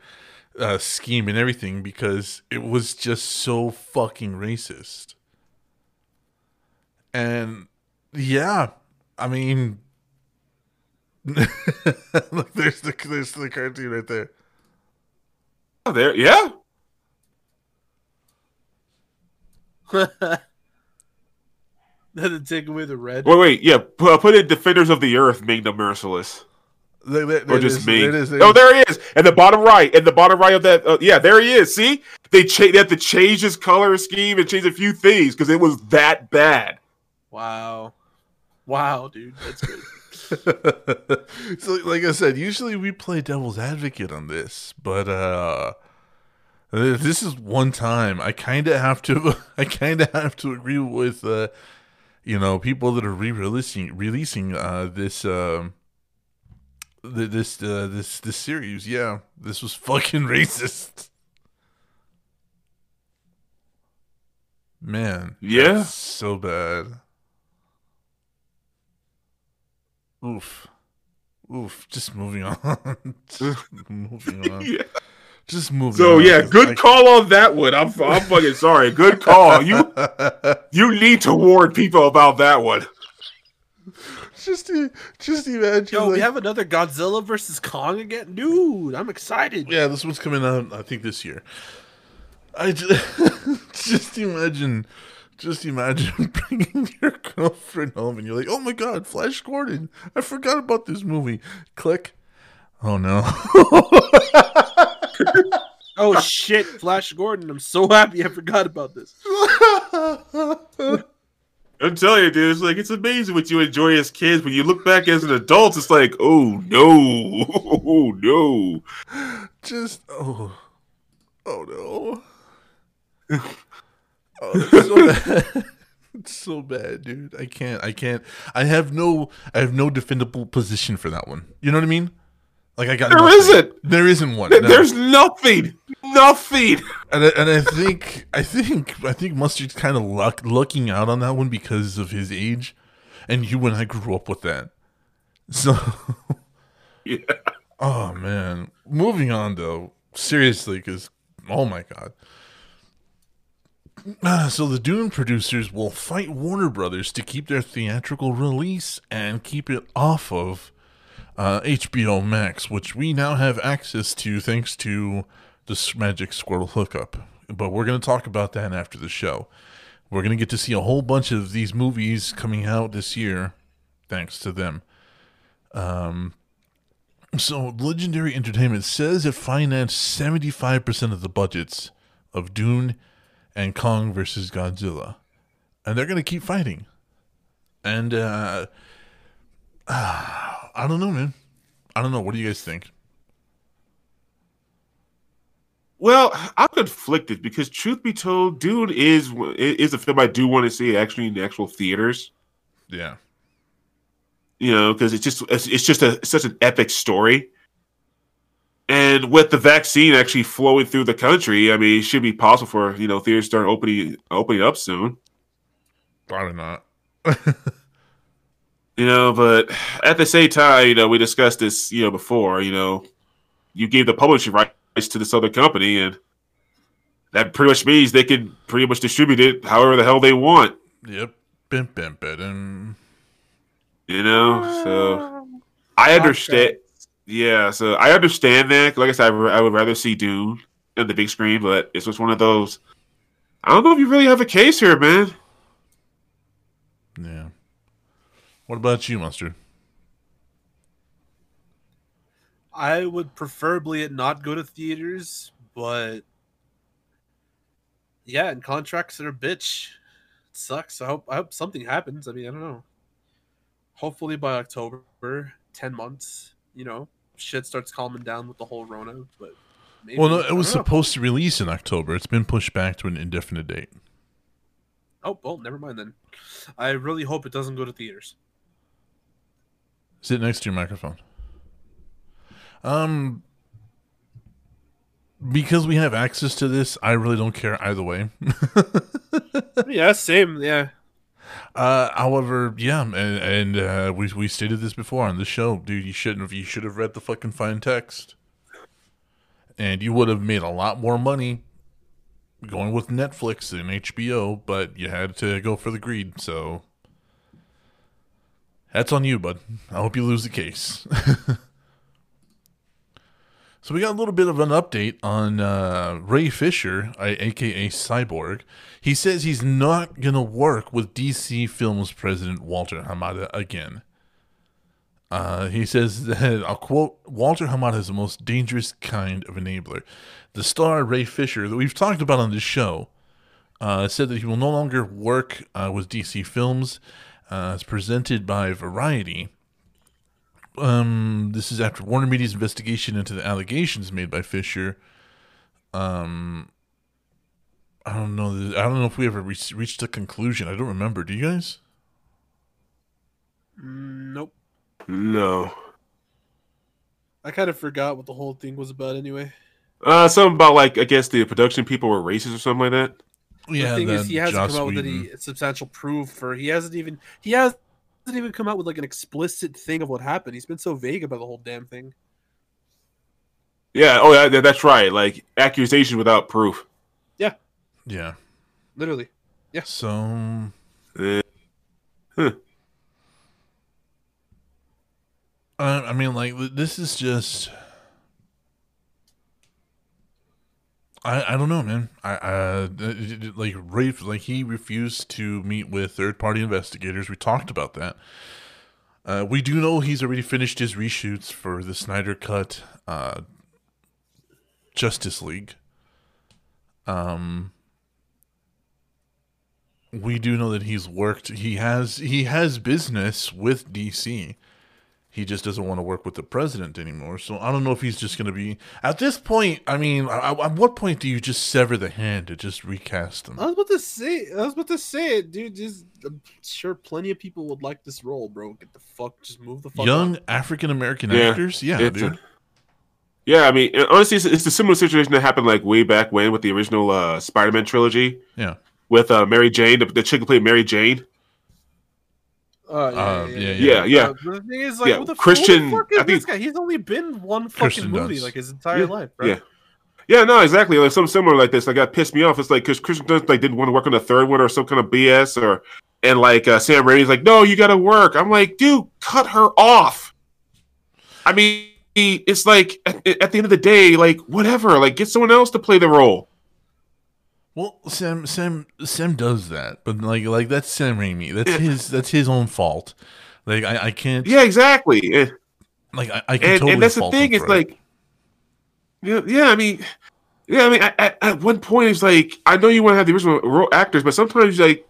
uh, scheme and everything because it was just so fucking racist. And yeah, I mean, Look, there's the there's the cartoon right there. Oh, there, yeah. Then to take away the red. Wait, wait, yeah. Put, put in Defenders of the Earth, the Merciless, There- there- or just is- me. there is- there oh, there he is, in the bottom right, in the bottom right of that. Uh, yeah, there he is. See, they cha- they have to change his color scheme and change a few things because it was that bad. Wow. Wow, dude. That's good. so like I said, usually we play devil's advocate on this, but uh this is one time I kind of have to I kind of have to agree with uh you know people that are re-releasing releasing uh this um th- this uh this this series. Yeah, this was fucking racist. Man, Yeah. so bad. Oof. Oof. Just moving on. Just moving on. Yeah. Just moving So on. yeah, 'cause good I- call on that one. I'm I'm fucking sorry. Good call. You you need to warn people about that one. just, just imagine. Yo, we have another Godzilla versus Kong again? Dude, I'm excited. yeah, this one's coming out. I think this year. I just, just imagine, just imagine bringing your girlfriend home and you're like, oh my god, Flash Gordon! I forgot about this movie. Click. Oh no. Oh shit, Flash Gordon. I'm so happy I forgot about this. I'm telling you, dude, it's like it's amazing what you enjoy as kids. When you look back as an adult, it's like, oh no, oh no. just oh oh no oh, it's so bad. it's so bad dude i can't i can't i have no i have no defendable position for that one you know what i mean like i got There nothing. isn't. there isn't one no. There's nothing, nothing. and I, and I think I think I think Mustard's kind of luck lucking out on that one because of his age, and you and I grew up with that. So, Yeah. oh man, moving on though, seriously, because oh my god. Ah, so the Dune producers will fight Warner Brothers to keep their theatrical release and keep it off of uh, HBO Max, which we now have access to thanks to this Magic Squirrel hookup. But we're going to talk about that after the show. We're going to get to see a whole bunch of these movies coming out this year thanks to them. Um, so, Legendary Entertainment says it financed 75% of the budgets of Dune and Kong versus Godzilla. And they're going to keep fighting. And, uh, I don't know, man. I don't know. What do you guys think? Well, I'm conflicted because, truth be told, Dune is is a film I do want to see actually in the actual theaters. Yeah. You know, because it's just it's, it's just a such an epic story. And with the vaccine actually flowing through the country, I mean, it should be possible for you know theaters start opening opening up soon. Probably not. You know, but at the same time, you know, we discussed this, you know, before. You know, you gave the publishing rights to this other company, and that pretty much means they can pretty much distribute it however the hell they want. Yep. Bim, bim, bim. You know, so ah, I understand. Yeah, so I understand that. Like I said, I would- rather see Dune on the big screen, but it's just one of those. I don't know if you really have a case here, man. Yeah. What about you, Mustard? I would preferably it not go to theaters, but yeah, and contracts are a bitch. It sucks. I hope I hope something happens. I mean, I don't know. Hopefully by October, ten months. you know shit starts calming down with the whole Rona. But maybe, Well, no, it was know. supposed to release in October. It's been pushed back to an indefinite date. Oh well, never mind then. I really hope it doesn't go to theaters. Sit next to your microphone. Um, because we have access to this, I really don't care either way. yeah, same. Yeah, Uh, however, yeah, and, and uh, we we stated this before on the show, dude. You shouldn't have. You should have read the fucking fine text, and you would have made a lot more money going with Netflix and HBO. But you had to go for the greed, so that's on you, bud. I hope you lose the case. so we got a little bit of an update on uh, Ray Fisher, aka Cyborg. He says he's not gonna work with DC Films president Walter Hamada again. Uh, he says that I'll quote Walter Hamada is the most dangerous kind of enabler. The star Ray Fisher that we've talked about on this show uh, said that he will no longer work uh, with DC Films uh, as presented by Variety. Um, this is after Warner Media's investigation into the allegations made by Fisher. Um, I don't know. I don't know if we ever re- reached a conclusion. I don't remember. Do you guys? Nope. No. I kind of forgot what the whole thing was about anyway. Uh, something about like I guess the production people were racist or something like that. Yeah, the thing is, he hasn't Joss come out with any substantial proof for. He hasn't even. He hasn't even come out with like an explicit thing of what happened. He's been so vague about the whole damn thing. Yeah. Oh, yeah. That's right. Like accusation without proof. Yeah. Yeah. Literally. Yeah. So Eh. Huh. Uh, I mean, like this is just. I, I don't know, man. I like Rafe like he refused to meet with third party investigators. We talked about that. Uh, we do know he's already finished his reshoots for the Snyder Cut, uh, Justice League. Um, we do know that he's worked. He has he has business with DC. He just doesn't want to work with the president anymore. So I don't know if he's just going to be at this point. I mean, at at what point do you just sever the hand to just recast them? I was about to say. I was about to say it, dude. Just I'm sure plenty of people would like this role, bro. Get the fuck. Just move the fuck. Young. African American Yeah, actors, yeah, it's dude. a- Yeah, I mean, honestly, it's, it's a similar situation that happened like way back when with the original uh, Spider-Man trilogy yeah, with uh, Mary Jane, the, the chick who played Mary Jane. Uh, yeah, Uh, yeah, yeah, Yeah, yeah. Uh, the thing is, like, Yeah, what the, Christian- fuck is I think- this guy? He's only been one fucking Kirsten movie Dunst. like his entire Yeah, life, right? yeah. Yeah, no, exactly. Like something similar like this. Like that pissed me off. It's like because Christian Dunst like didn't want to work on the third one or some kind of BS or and like uh, Sam Raimi's like, no, you got to work. I'm like, dude, cut her off. I mean, it's like at, at the end of the day, like whatever. Like get someone else to play the role. Well, Sam, Sam, Sam does that, but like, like that's Sam Raimi. That's Yeah. his. That's his own fault. Like, I, I can't. Yeah, exactly. And, Like, I, I can and, totally. and that's the thing. It's it. like, yeah, yeah. I mean, yeah. I mean, at, at, at one point, it's like I know you want to have the original actors, but sometimes like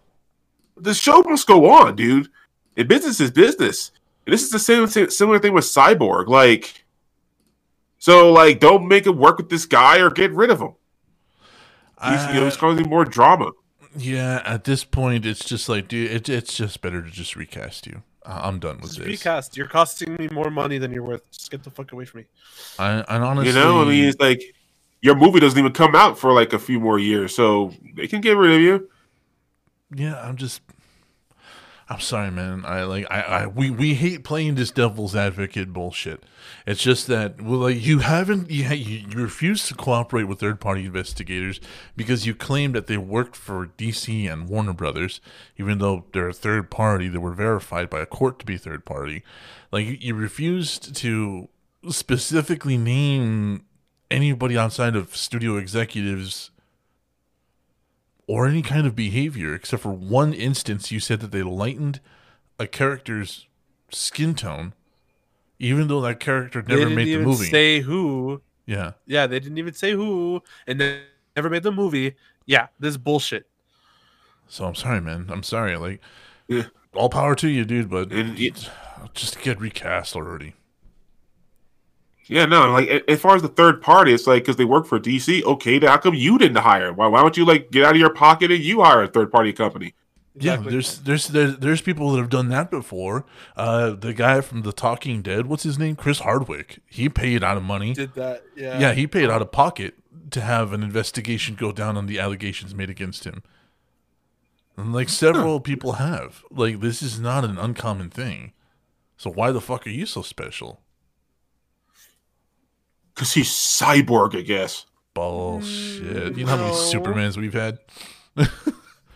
the show must go on, dude. And business is business. And this is the same same- similar thing with Cyborg. Like, so like, don't make it work with this guy or get rid of him. He's, you know, it's Uh, causing more drama. yeah, at this point, it's just like, dude, it, it's just better to just recast you. I- I'm done with Just this. recast. You're costing me more money than you're worth. Just get the fuck away from me. I, and honestly, You know, I mean, it's like your movie doesn't even come out for like a few more years, so they can get rid of you. yeah, I'm just. I'm sorry, man. I like I, I we we hate playing this devil's advocate bullshit. It's just that well, like you haven't you you, refuse to cooperate with third party investigators because you claim that they worked for DC and Warner Brothers, even though they're a third party that were verified by a court to be third party. Like you refused to specifically name anybody outside of studio executives or any kind of behavior, except for one instance, you said that they lightened a character's skin tone, even though that character never made the movie. say who. yeah, Yeah, they didn't even say who, and they never made the movie. Yeah, this is bullshit. so I'm sorry, man. I'm sorry. Like, Yeah. all power to you, dude, but it- just get recast already. Yeah, no, like as far as the third party, it's like because they work for DC. Okay, then how come you didn't hire? Why? Why don't you like get out of your pocket and you hire a third party company? Yeah, Exactly. there's, there's there's there's people that have done that before. Uh, the guy from The Talking Dead, what's his name? Chris Hardwick. He paid out of money. did that. Yeah. yeah, he paid out of pocket to have an investigation go down on the allegations made against him. And like several people have. Like this is not an uncommon thing. So why the fuck are you so special? Because he's cyborg, I guess. Bullshit. You know how many. Supermans we've had? you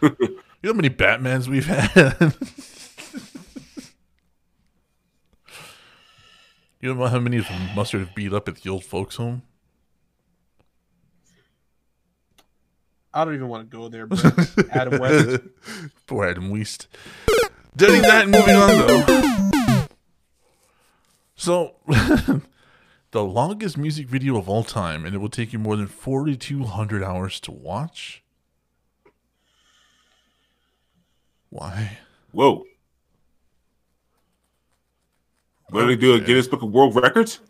know how many Batmans we've had? you know how many of them must have beat up at the old folks' home? I don't even want to go there, but Adam West. Poor Adam West. Deading that and moving on though. So, the longest music video of all time, and it will take you more than 4,200 hours to watch. Why? Whoa. What do they do? A Okay. Guinness Book of World Records?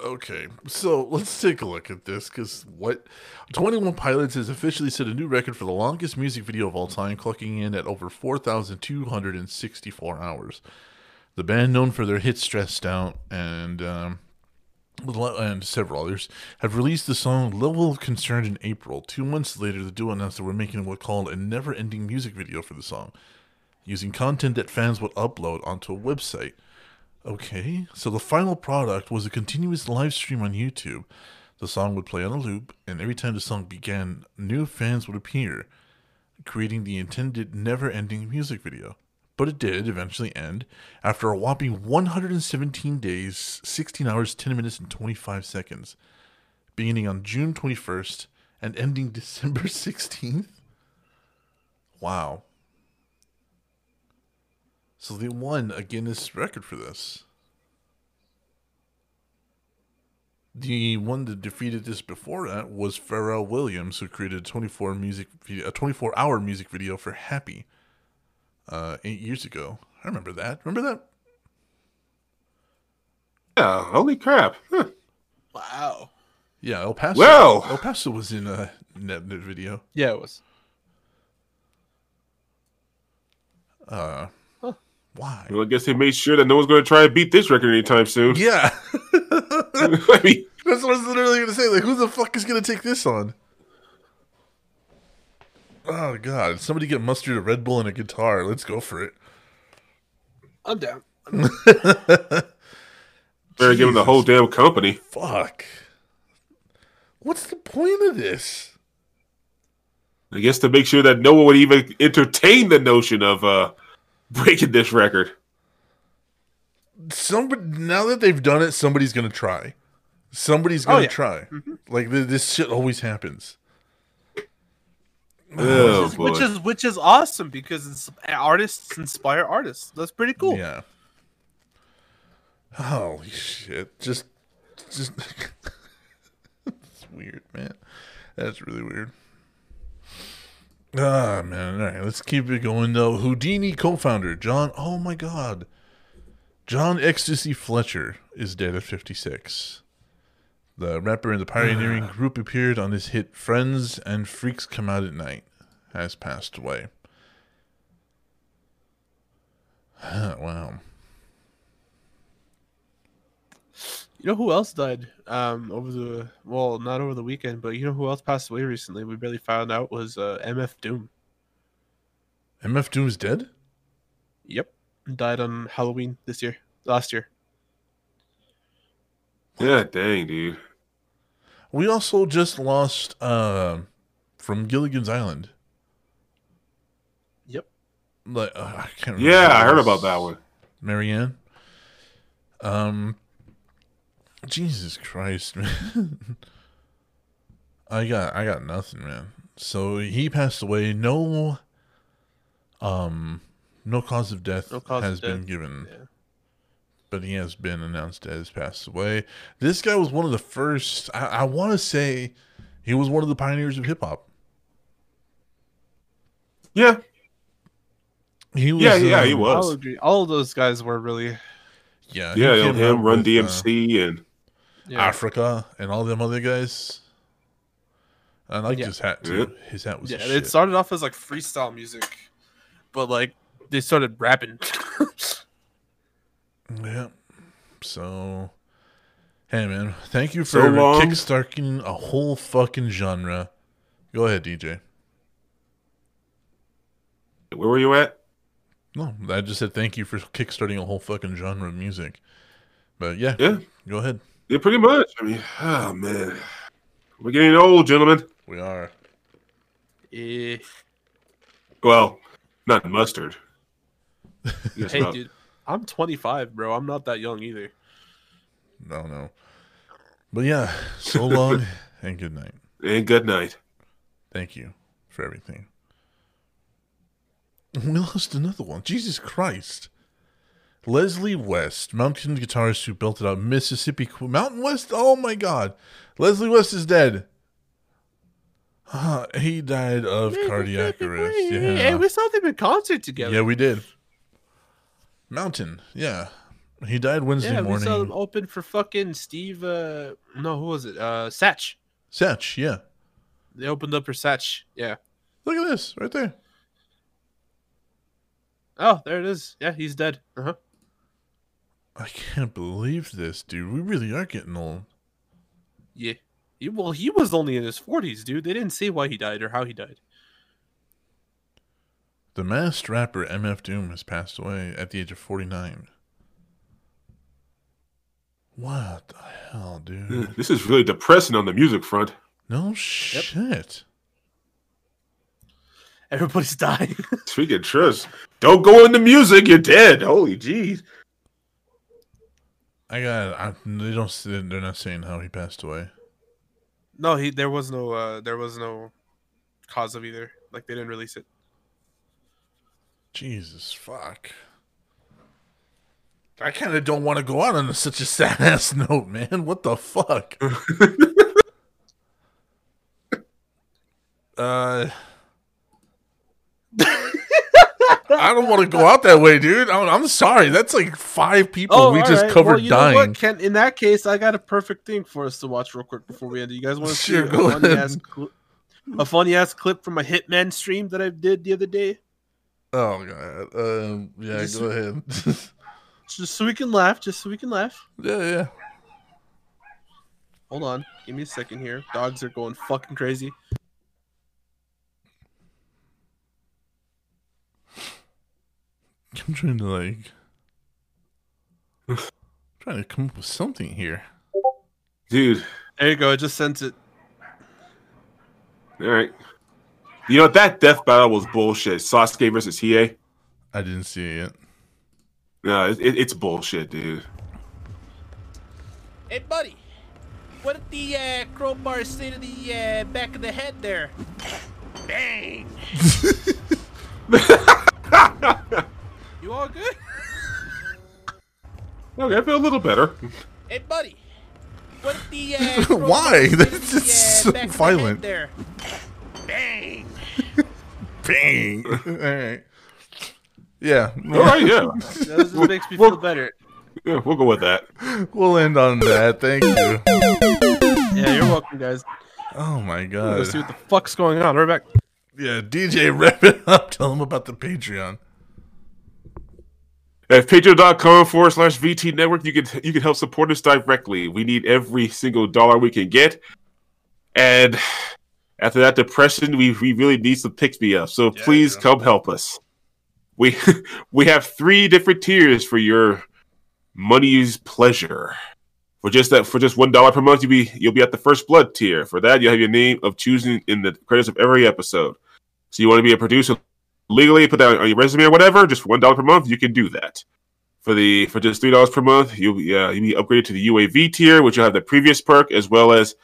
Okay, so let's take a look at this because what 21 Pilots has officially set a new record for the longest music video of all time, clocking in at over 4,264 hours. The band, known for their hit "Stressed Out" and um, and several others, have released the song "Level of Concern" in April. Two months later, the duo announced that we're making what called a never-ending music video for the song, using content that fans would upload onto a website. Okay, so the final product was a continuous live stream on YouTube. The song would play on a loop, and every time the song began, new fans would appear, creating the intended never ending music video. But it did eventually end after a whopping 117 days, 16 hours, 10 minutes, and 25 seconds, beginning on June 21st and ending December 16th. Wow. So they won a Guinness record for this. The one that defeated this before that was Pharrell Williams, who created a 24 music a 24 hour music video for Happy, uh, eight years ago. I remember that. Remember that? Yeah, holy crap. Huh. wow. Yeah, El Paso. Well. El Paso was in a net, net video. Yeah, it was. Uh, why? Well, I guess they made sure that no one's going to try to beat this record anytime soon. Yeah, I mean, that's what I was literally gonna say. Like, who the fuck is gonna take this on? Oh god! Somebody get mustard, a Red Bull, and a guitar. Let's go for it. I'm down. better give them the whole damn company. Fuck. What's the point of this? I guess to make sure that no one would even entertain the notion of uh breaking this record. Somebody now that they've done it, somebody's gonna try. Somebody's gonna yeah. try. Like th- this shit always happens. Oh, which, is, which is which is awesome because it's, artists inspire artists. That's pretty cool. Yeah. Holy shit! Just, just. it's weird, man. That's really weird. Ah, man. All right, let's keep it going though. Whodini co-founder John. Oh my God, John Ecstasy Fletcher is dead at 56. The rapper and the pioneering group appeared on his hit "Friends" and "Freaks Come Out at Night." Has passed away. wow. You know who else died um, over the well, not over the weekend, but you know who else passed away recently? We barely found out was uh, MF Doom. MF Doom is dead. Yep, died on Halloween this year, last year. Yeah, dang, dude. We also just lost uh, from Gilligan's Island. Yep. Like uh, I can't. remember Yeah, I heard about that one. Mary Ann. Um, Jesus Christ, man. I got I got nothing, man. So he passed away. No, um, no cause of death No cause of has been death. given. Yeah. But he has been announced as passed away. This guy was one of the first. I, I want to say he was one of the pioneers of hip hop. Yeah, He was, Yeah, yeah, he um, was. All of those guys were really Yeah, yeah, came him, Run with, uh, DMC, and Yeah. Afrika and all them other guys. I like Yeah. his hat too. His hat was Yeah, a it shit. started off as like freestyle music, but like they started rapping. Yeah. So, hey man, thank you for long. kickstarting a whole fucking genre. Go ahead, DJ. Where were you at? No, I just said thank you for kickstarting a whole fucking genre of music. But yeah, Yeah, go ahead. yeah, pretty much. I mean, oh man, we're getting old, gentlemen. We are. Eh, Well, not mustard. Hey, dude, I'm 25, bro. I'm not that young either. No, no. But yeah, so long and good night. And good night. Thank you for everything. We lost another one. Jesus Christ. Leslie West, mountain guitarist who built it up, Mississippi. Mountain West? Oh my god. Leslie West is dead. Huh, he died of cardiac arrest. Hey, Yeah. we saw them in concert together. Yeah, we did. Mountain. Yeah. He died Wednesday Yeah, we saw them open for fucking Steve. Uh, no, who was it? Uh, Satch. Satch, yeah. They opened up for Satch. Yeah. Look at this right there. Oh, there it is. Yeah, he's dead. Uh huh. I can't believe this, dude. We really are getting old. Yeah. He, well, he was only in his 40s, dude. They didn't say why he died or how he died. The masked rapper MF Doom has passed away at the age of 49. What the hell, dude? This is really depressing on the music front. No shit. Everybody's dying. Speaking of trust, don't go into music. You're dead. Holy jeez. I got. I, they don't. say- They're not saying how he passed away. no, he. There was no. Uh, there was no cause of either. Like they didn't release it. Jesus fuck. I kind of don't want to go out on such a sad ass note, man. What the fuck? uh. I don't want to go out that way, dude. I'm, I'm sorry. That's like five people we just right. covered well, dying. Ken? In that case, I got a perfect thing for us to watch real quick before we end. You guys want to see a funny ass cli- a funny ass clip from a Hitman stream that I did the other day? Oh god. Um, yeah, Just- go ahead. Just so we can laugh. Just so we can laugh. yeah, yeah. Hold on. Give me a second here. Dogs are going fucking crazy. I'm trying to like trying to come up with something here. Dude. There you go. I just sent it. All right. You know that death battle was bullshit. Sasuke versus Hiei. I didn't see it yet. No, it, it, it's bullshit, dude. Hey, buddy. What did the uh, crowbar say to the uh, back of the head there? Bang! You all good? Okay, I feel a little better. Hey, buddy. What did the uh, Why? say to That's the, just uh, so back the violent. there? Bang! Bang. All right. Yeah. All right, yeah. That just makes me Well- feel better. yeah, we'll go with that. We'll end on that. Thank you. Yeah, you're welcome, guys. Oh my god. Let's see what the fuck's going on. We're back. Yeah, DJ, wrap it up. Tell them about the Patreon. At patreon.com forward slash VT network, you can you can help support us directly. We need every single dollar we can get. And after that depression, we, we really need some picks me up. So please come help us. We we have three different tiers for your money's pleasure. For just that for just one dollar per month, you'll be you'll be at the first blood tier. For that, you'll have your name of choosing in the credits of every episode. So you want to be a producer legally, put that on your resume or whatever, just one dollar per month, you can do that. For the for just three dollars per month, you'll be uh, you'll be upgraded to the UAV tier, which you'll have the previous perk as well as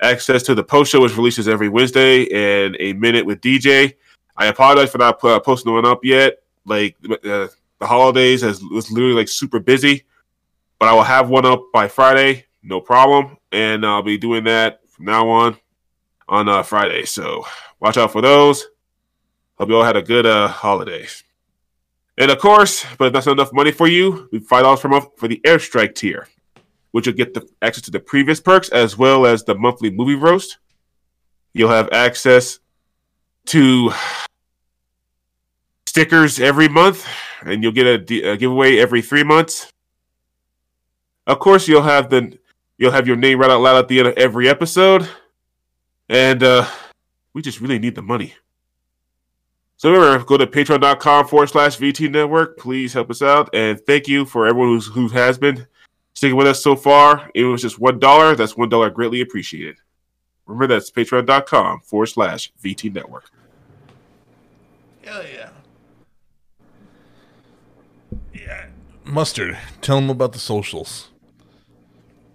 access to the post show, which releases every Wednesday, and a minute with DJ. I apologize for not uh, posting one up yet. Like uh, the holidays has was literally like super busy, but I will have one up by Friday, no problem, and I'll be doing that from now on on uh, Friday. So watch out for those. Hope you all had a good uh, holiday. And of course, but if that's not enough money for you, five dollars per month for the airstrike tier. Which you'll get the access to the previous perks as well as the monthly movie roast. You'll have access to stickers every month, and you'll get a giveaway every three months. Of course, you'll have the you'll have your name right out loud at the end of every episode, and uh, we just really need the money. So remember, go to patreon.com forward slash VT Network. Please help us out. And thank you for everyone who's, who has been sticking with us so far. It was just $1. That's $1 greatly appreciated. Remember, that's patreon.com forward slash VT Network. Hell yeah. Yeah. Mustard, tell them about the socials.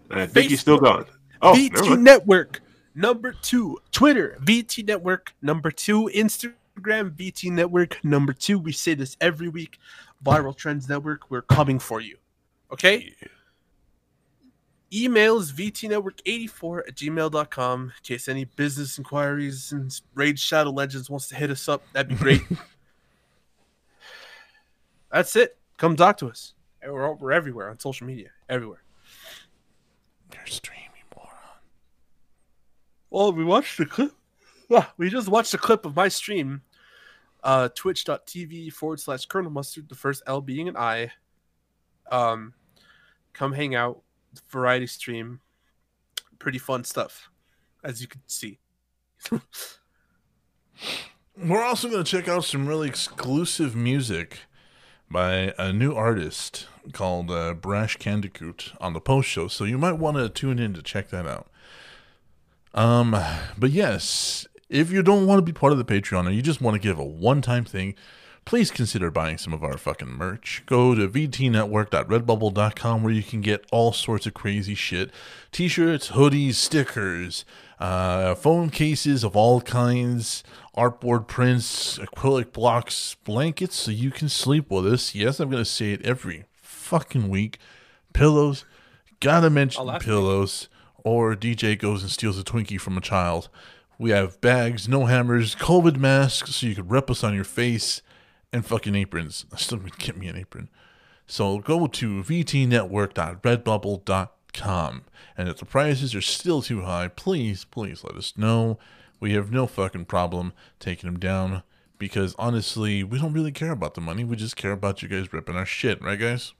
And I think he's still gone. Oh, VT. Network number two. Twitter VT Network number two. Instagram VT Network number two. We say this every week. Viral Trends Network. We're coming for you. Okay. Email is vtnetwork84 at gmail.com. In case any business inquiries and Raid Shadow Legends wants to hit us up, that'd be great. That's it. Come talk to us. We're, we're everywhere on social media. Everywhere. You're streaming, moron. Well, we watched the clip. We just watched a clip of my stream. Uh, twitch.tv forward slash Colonel Mustard, the first L being an I. Um, come hang out, variety stream. Pretty fun stuff, as you can see. We're also going to check out some really exclusive music by a new artist called uh, Brash Candicoot on the post show, so you might want to tune in to check that out. Um, but yes, if you don't want to be part of the Patreon and you just want to give a one-time thing, please consider buying some of our fucking merch. Go to vtnetwork.redbubble.com where you can get all sorts of crazy shit: t-shirts, hoodies, stickers, uh, phone cases of all kinds, artboard prints, acrylic blocks, blankets, so you can sleep with us. Yes, I'm gonna say it every fucking week. Pillows, gotta mention Oh, pillows. Or DJ goes and steals a Twinkie from a child. We have bags, no hammers, COVID masks, so you could rep us on your face, and fucking aprons. I still would get me an apron. So go to vtnetwork.redbubble.com. And if the prices are still too high, please, please let us know. We have no fucking problem taking them down because honestly, we don't really care about the money. We just care about you guys ripping our shit, right, guys?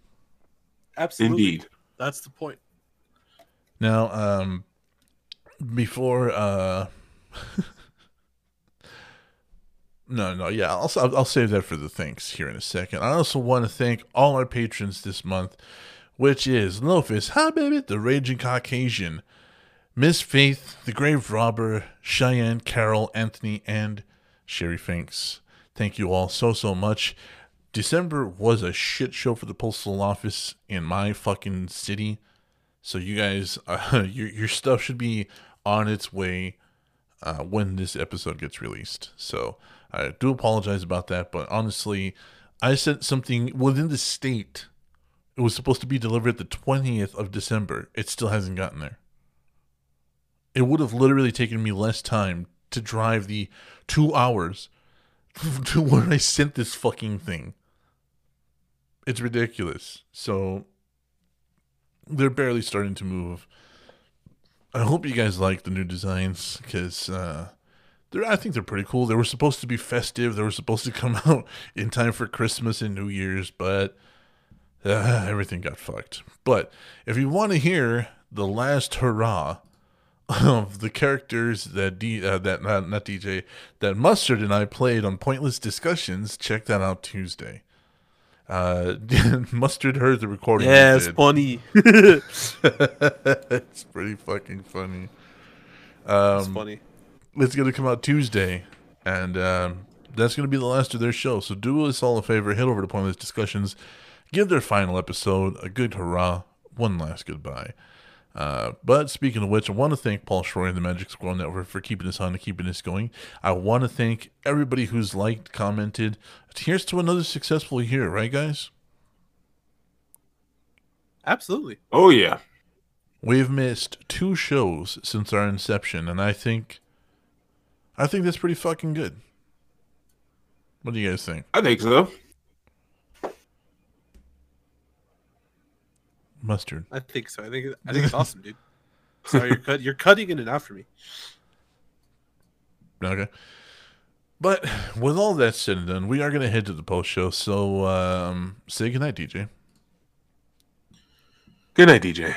Absolutely. Indeed. That's the point. Now, um, before, uh, no, no, yeah, I'll, I'll save that for the thanks here in a second. I also want to thank all our patrons this month, which is Lofus, Hi Baby, the Raging Caucasian, Miss Faith, the Grave Robber, Cheyenne, Carol, Anthony, and Sherry Finks. Thank you all so, so much. December was a shit show for the postal office in my fucking city. So you guys, uh, your your stuff should be on its way uh, when this episode gets released. So I do apologize about that, but honestly, I sent something within the state. It was supposed to be delivered the twentieth of December. It still hasn't gotten there. It would have literally taken me less time to drive the two hours to where I sent this fucking thing. It's ridiculous. So they're barely starting to move. I hope you guys like the new designs because uh, they're. I think they're pretty cool. They were supposed to be festive. They were supposed to come out in time for Christmas and New Year's, but uh, everything got fucked. But if you want to hear the last hurrah of the characters that D, uh, that not, not DJ that Mustard and I played on Pointless Discussions, check that out Tuesday. Uh, Mustard heard the recording. Yeah, it's funny. it's pretty fucking funny. it's Um, funny. It's gonna come out Tuesday, and um, that's gonna be the last of their show. So do us all a favor, head over to Pointless Discussions, give their final episode a good hurrah, one last goodbye. Uh, but speaking of which, I want to thank Paul Schroy and the Magic Squirrel Network for keeping us on and keeping us going. I want to thank everybody who's liked, commented. Here's to another successful year, right, guys? Absolutely. Oh yeah. We've missed two shows since our inception, and I think, I think that's pretty fucking good. What do you guys think? I think so. mustard. I think so. I think I think it's awesome, dude. So you're cut, you're cutting it enough for me. Okay. But with all that said and done, we are going to head to the post show. So um, say goodnight, DJ. Good night, DJ.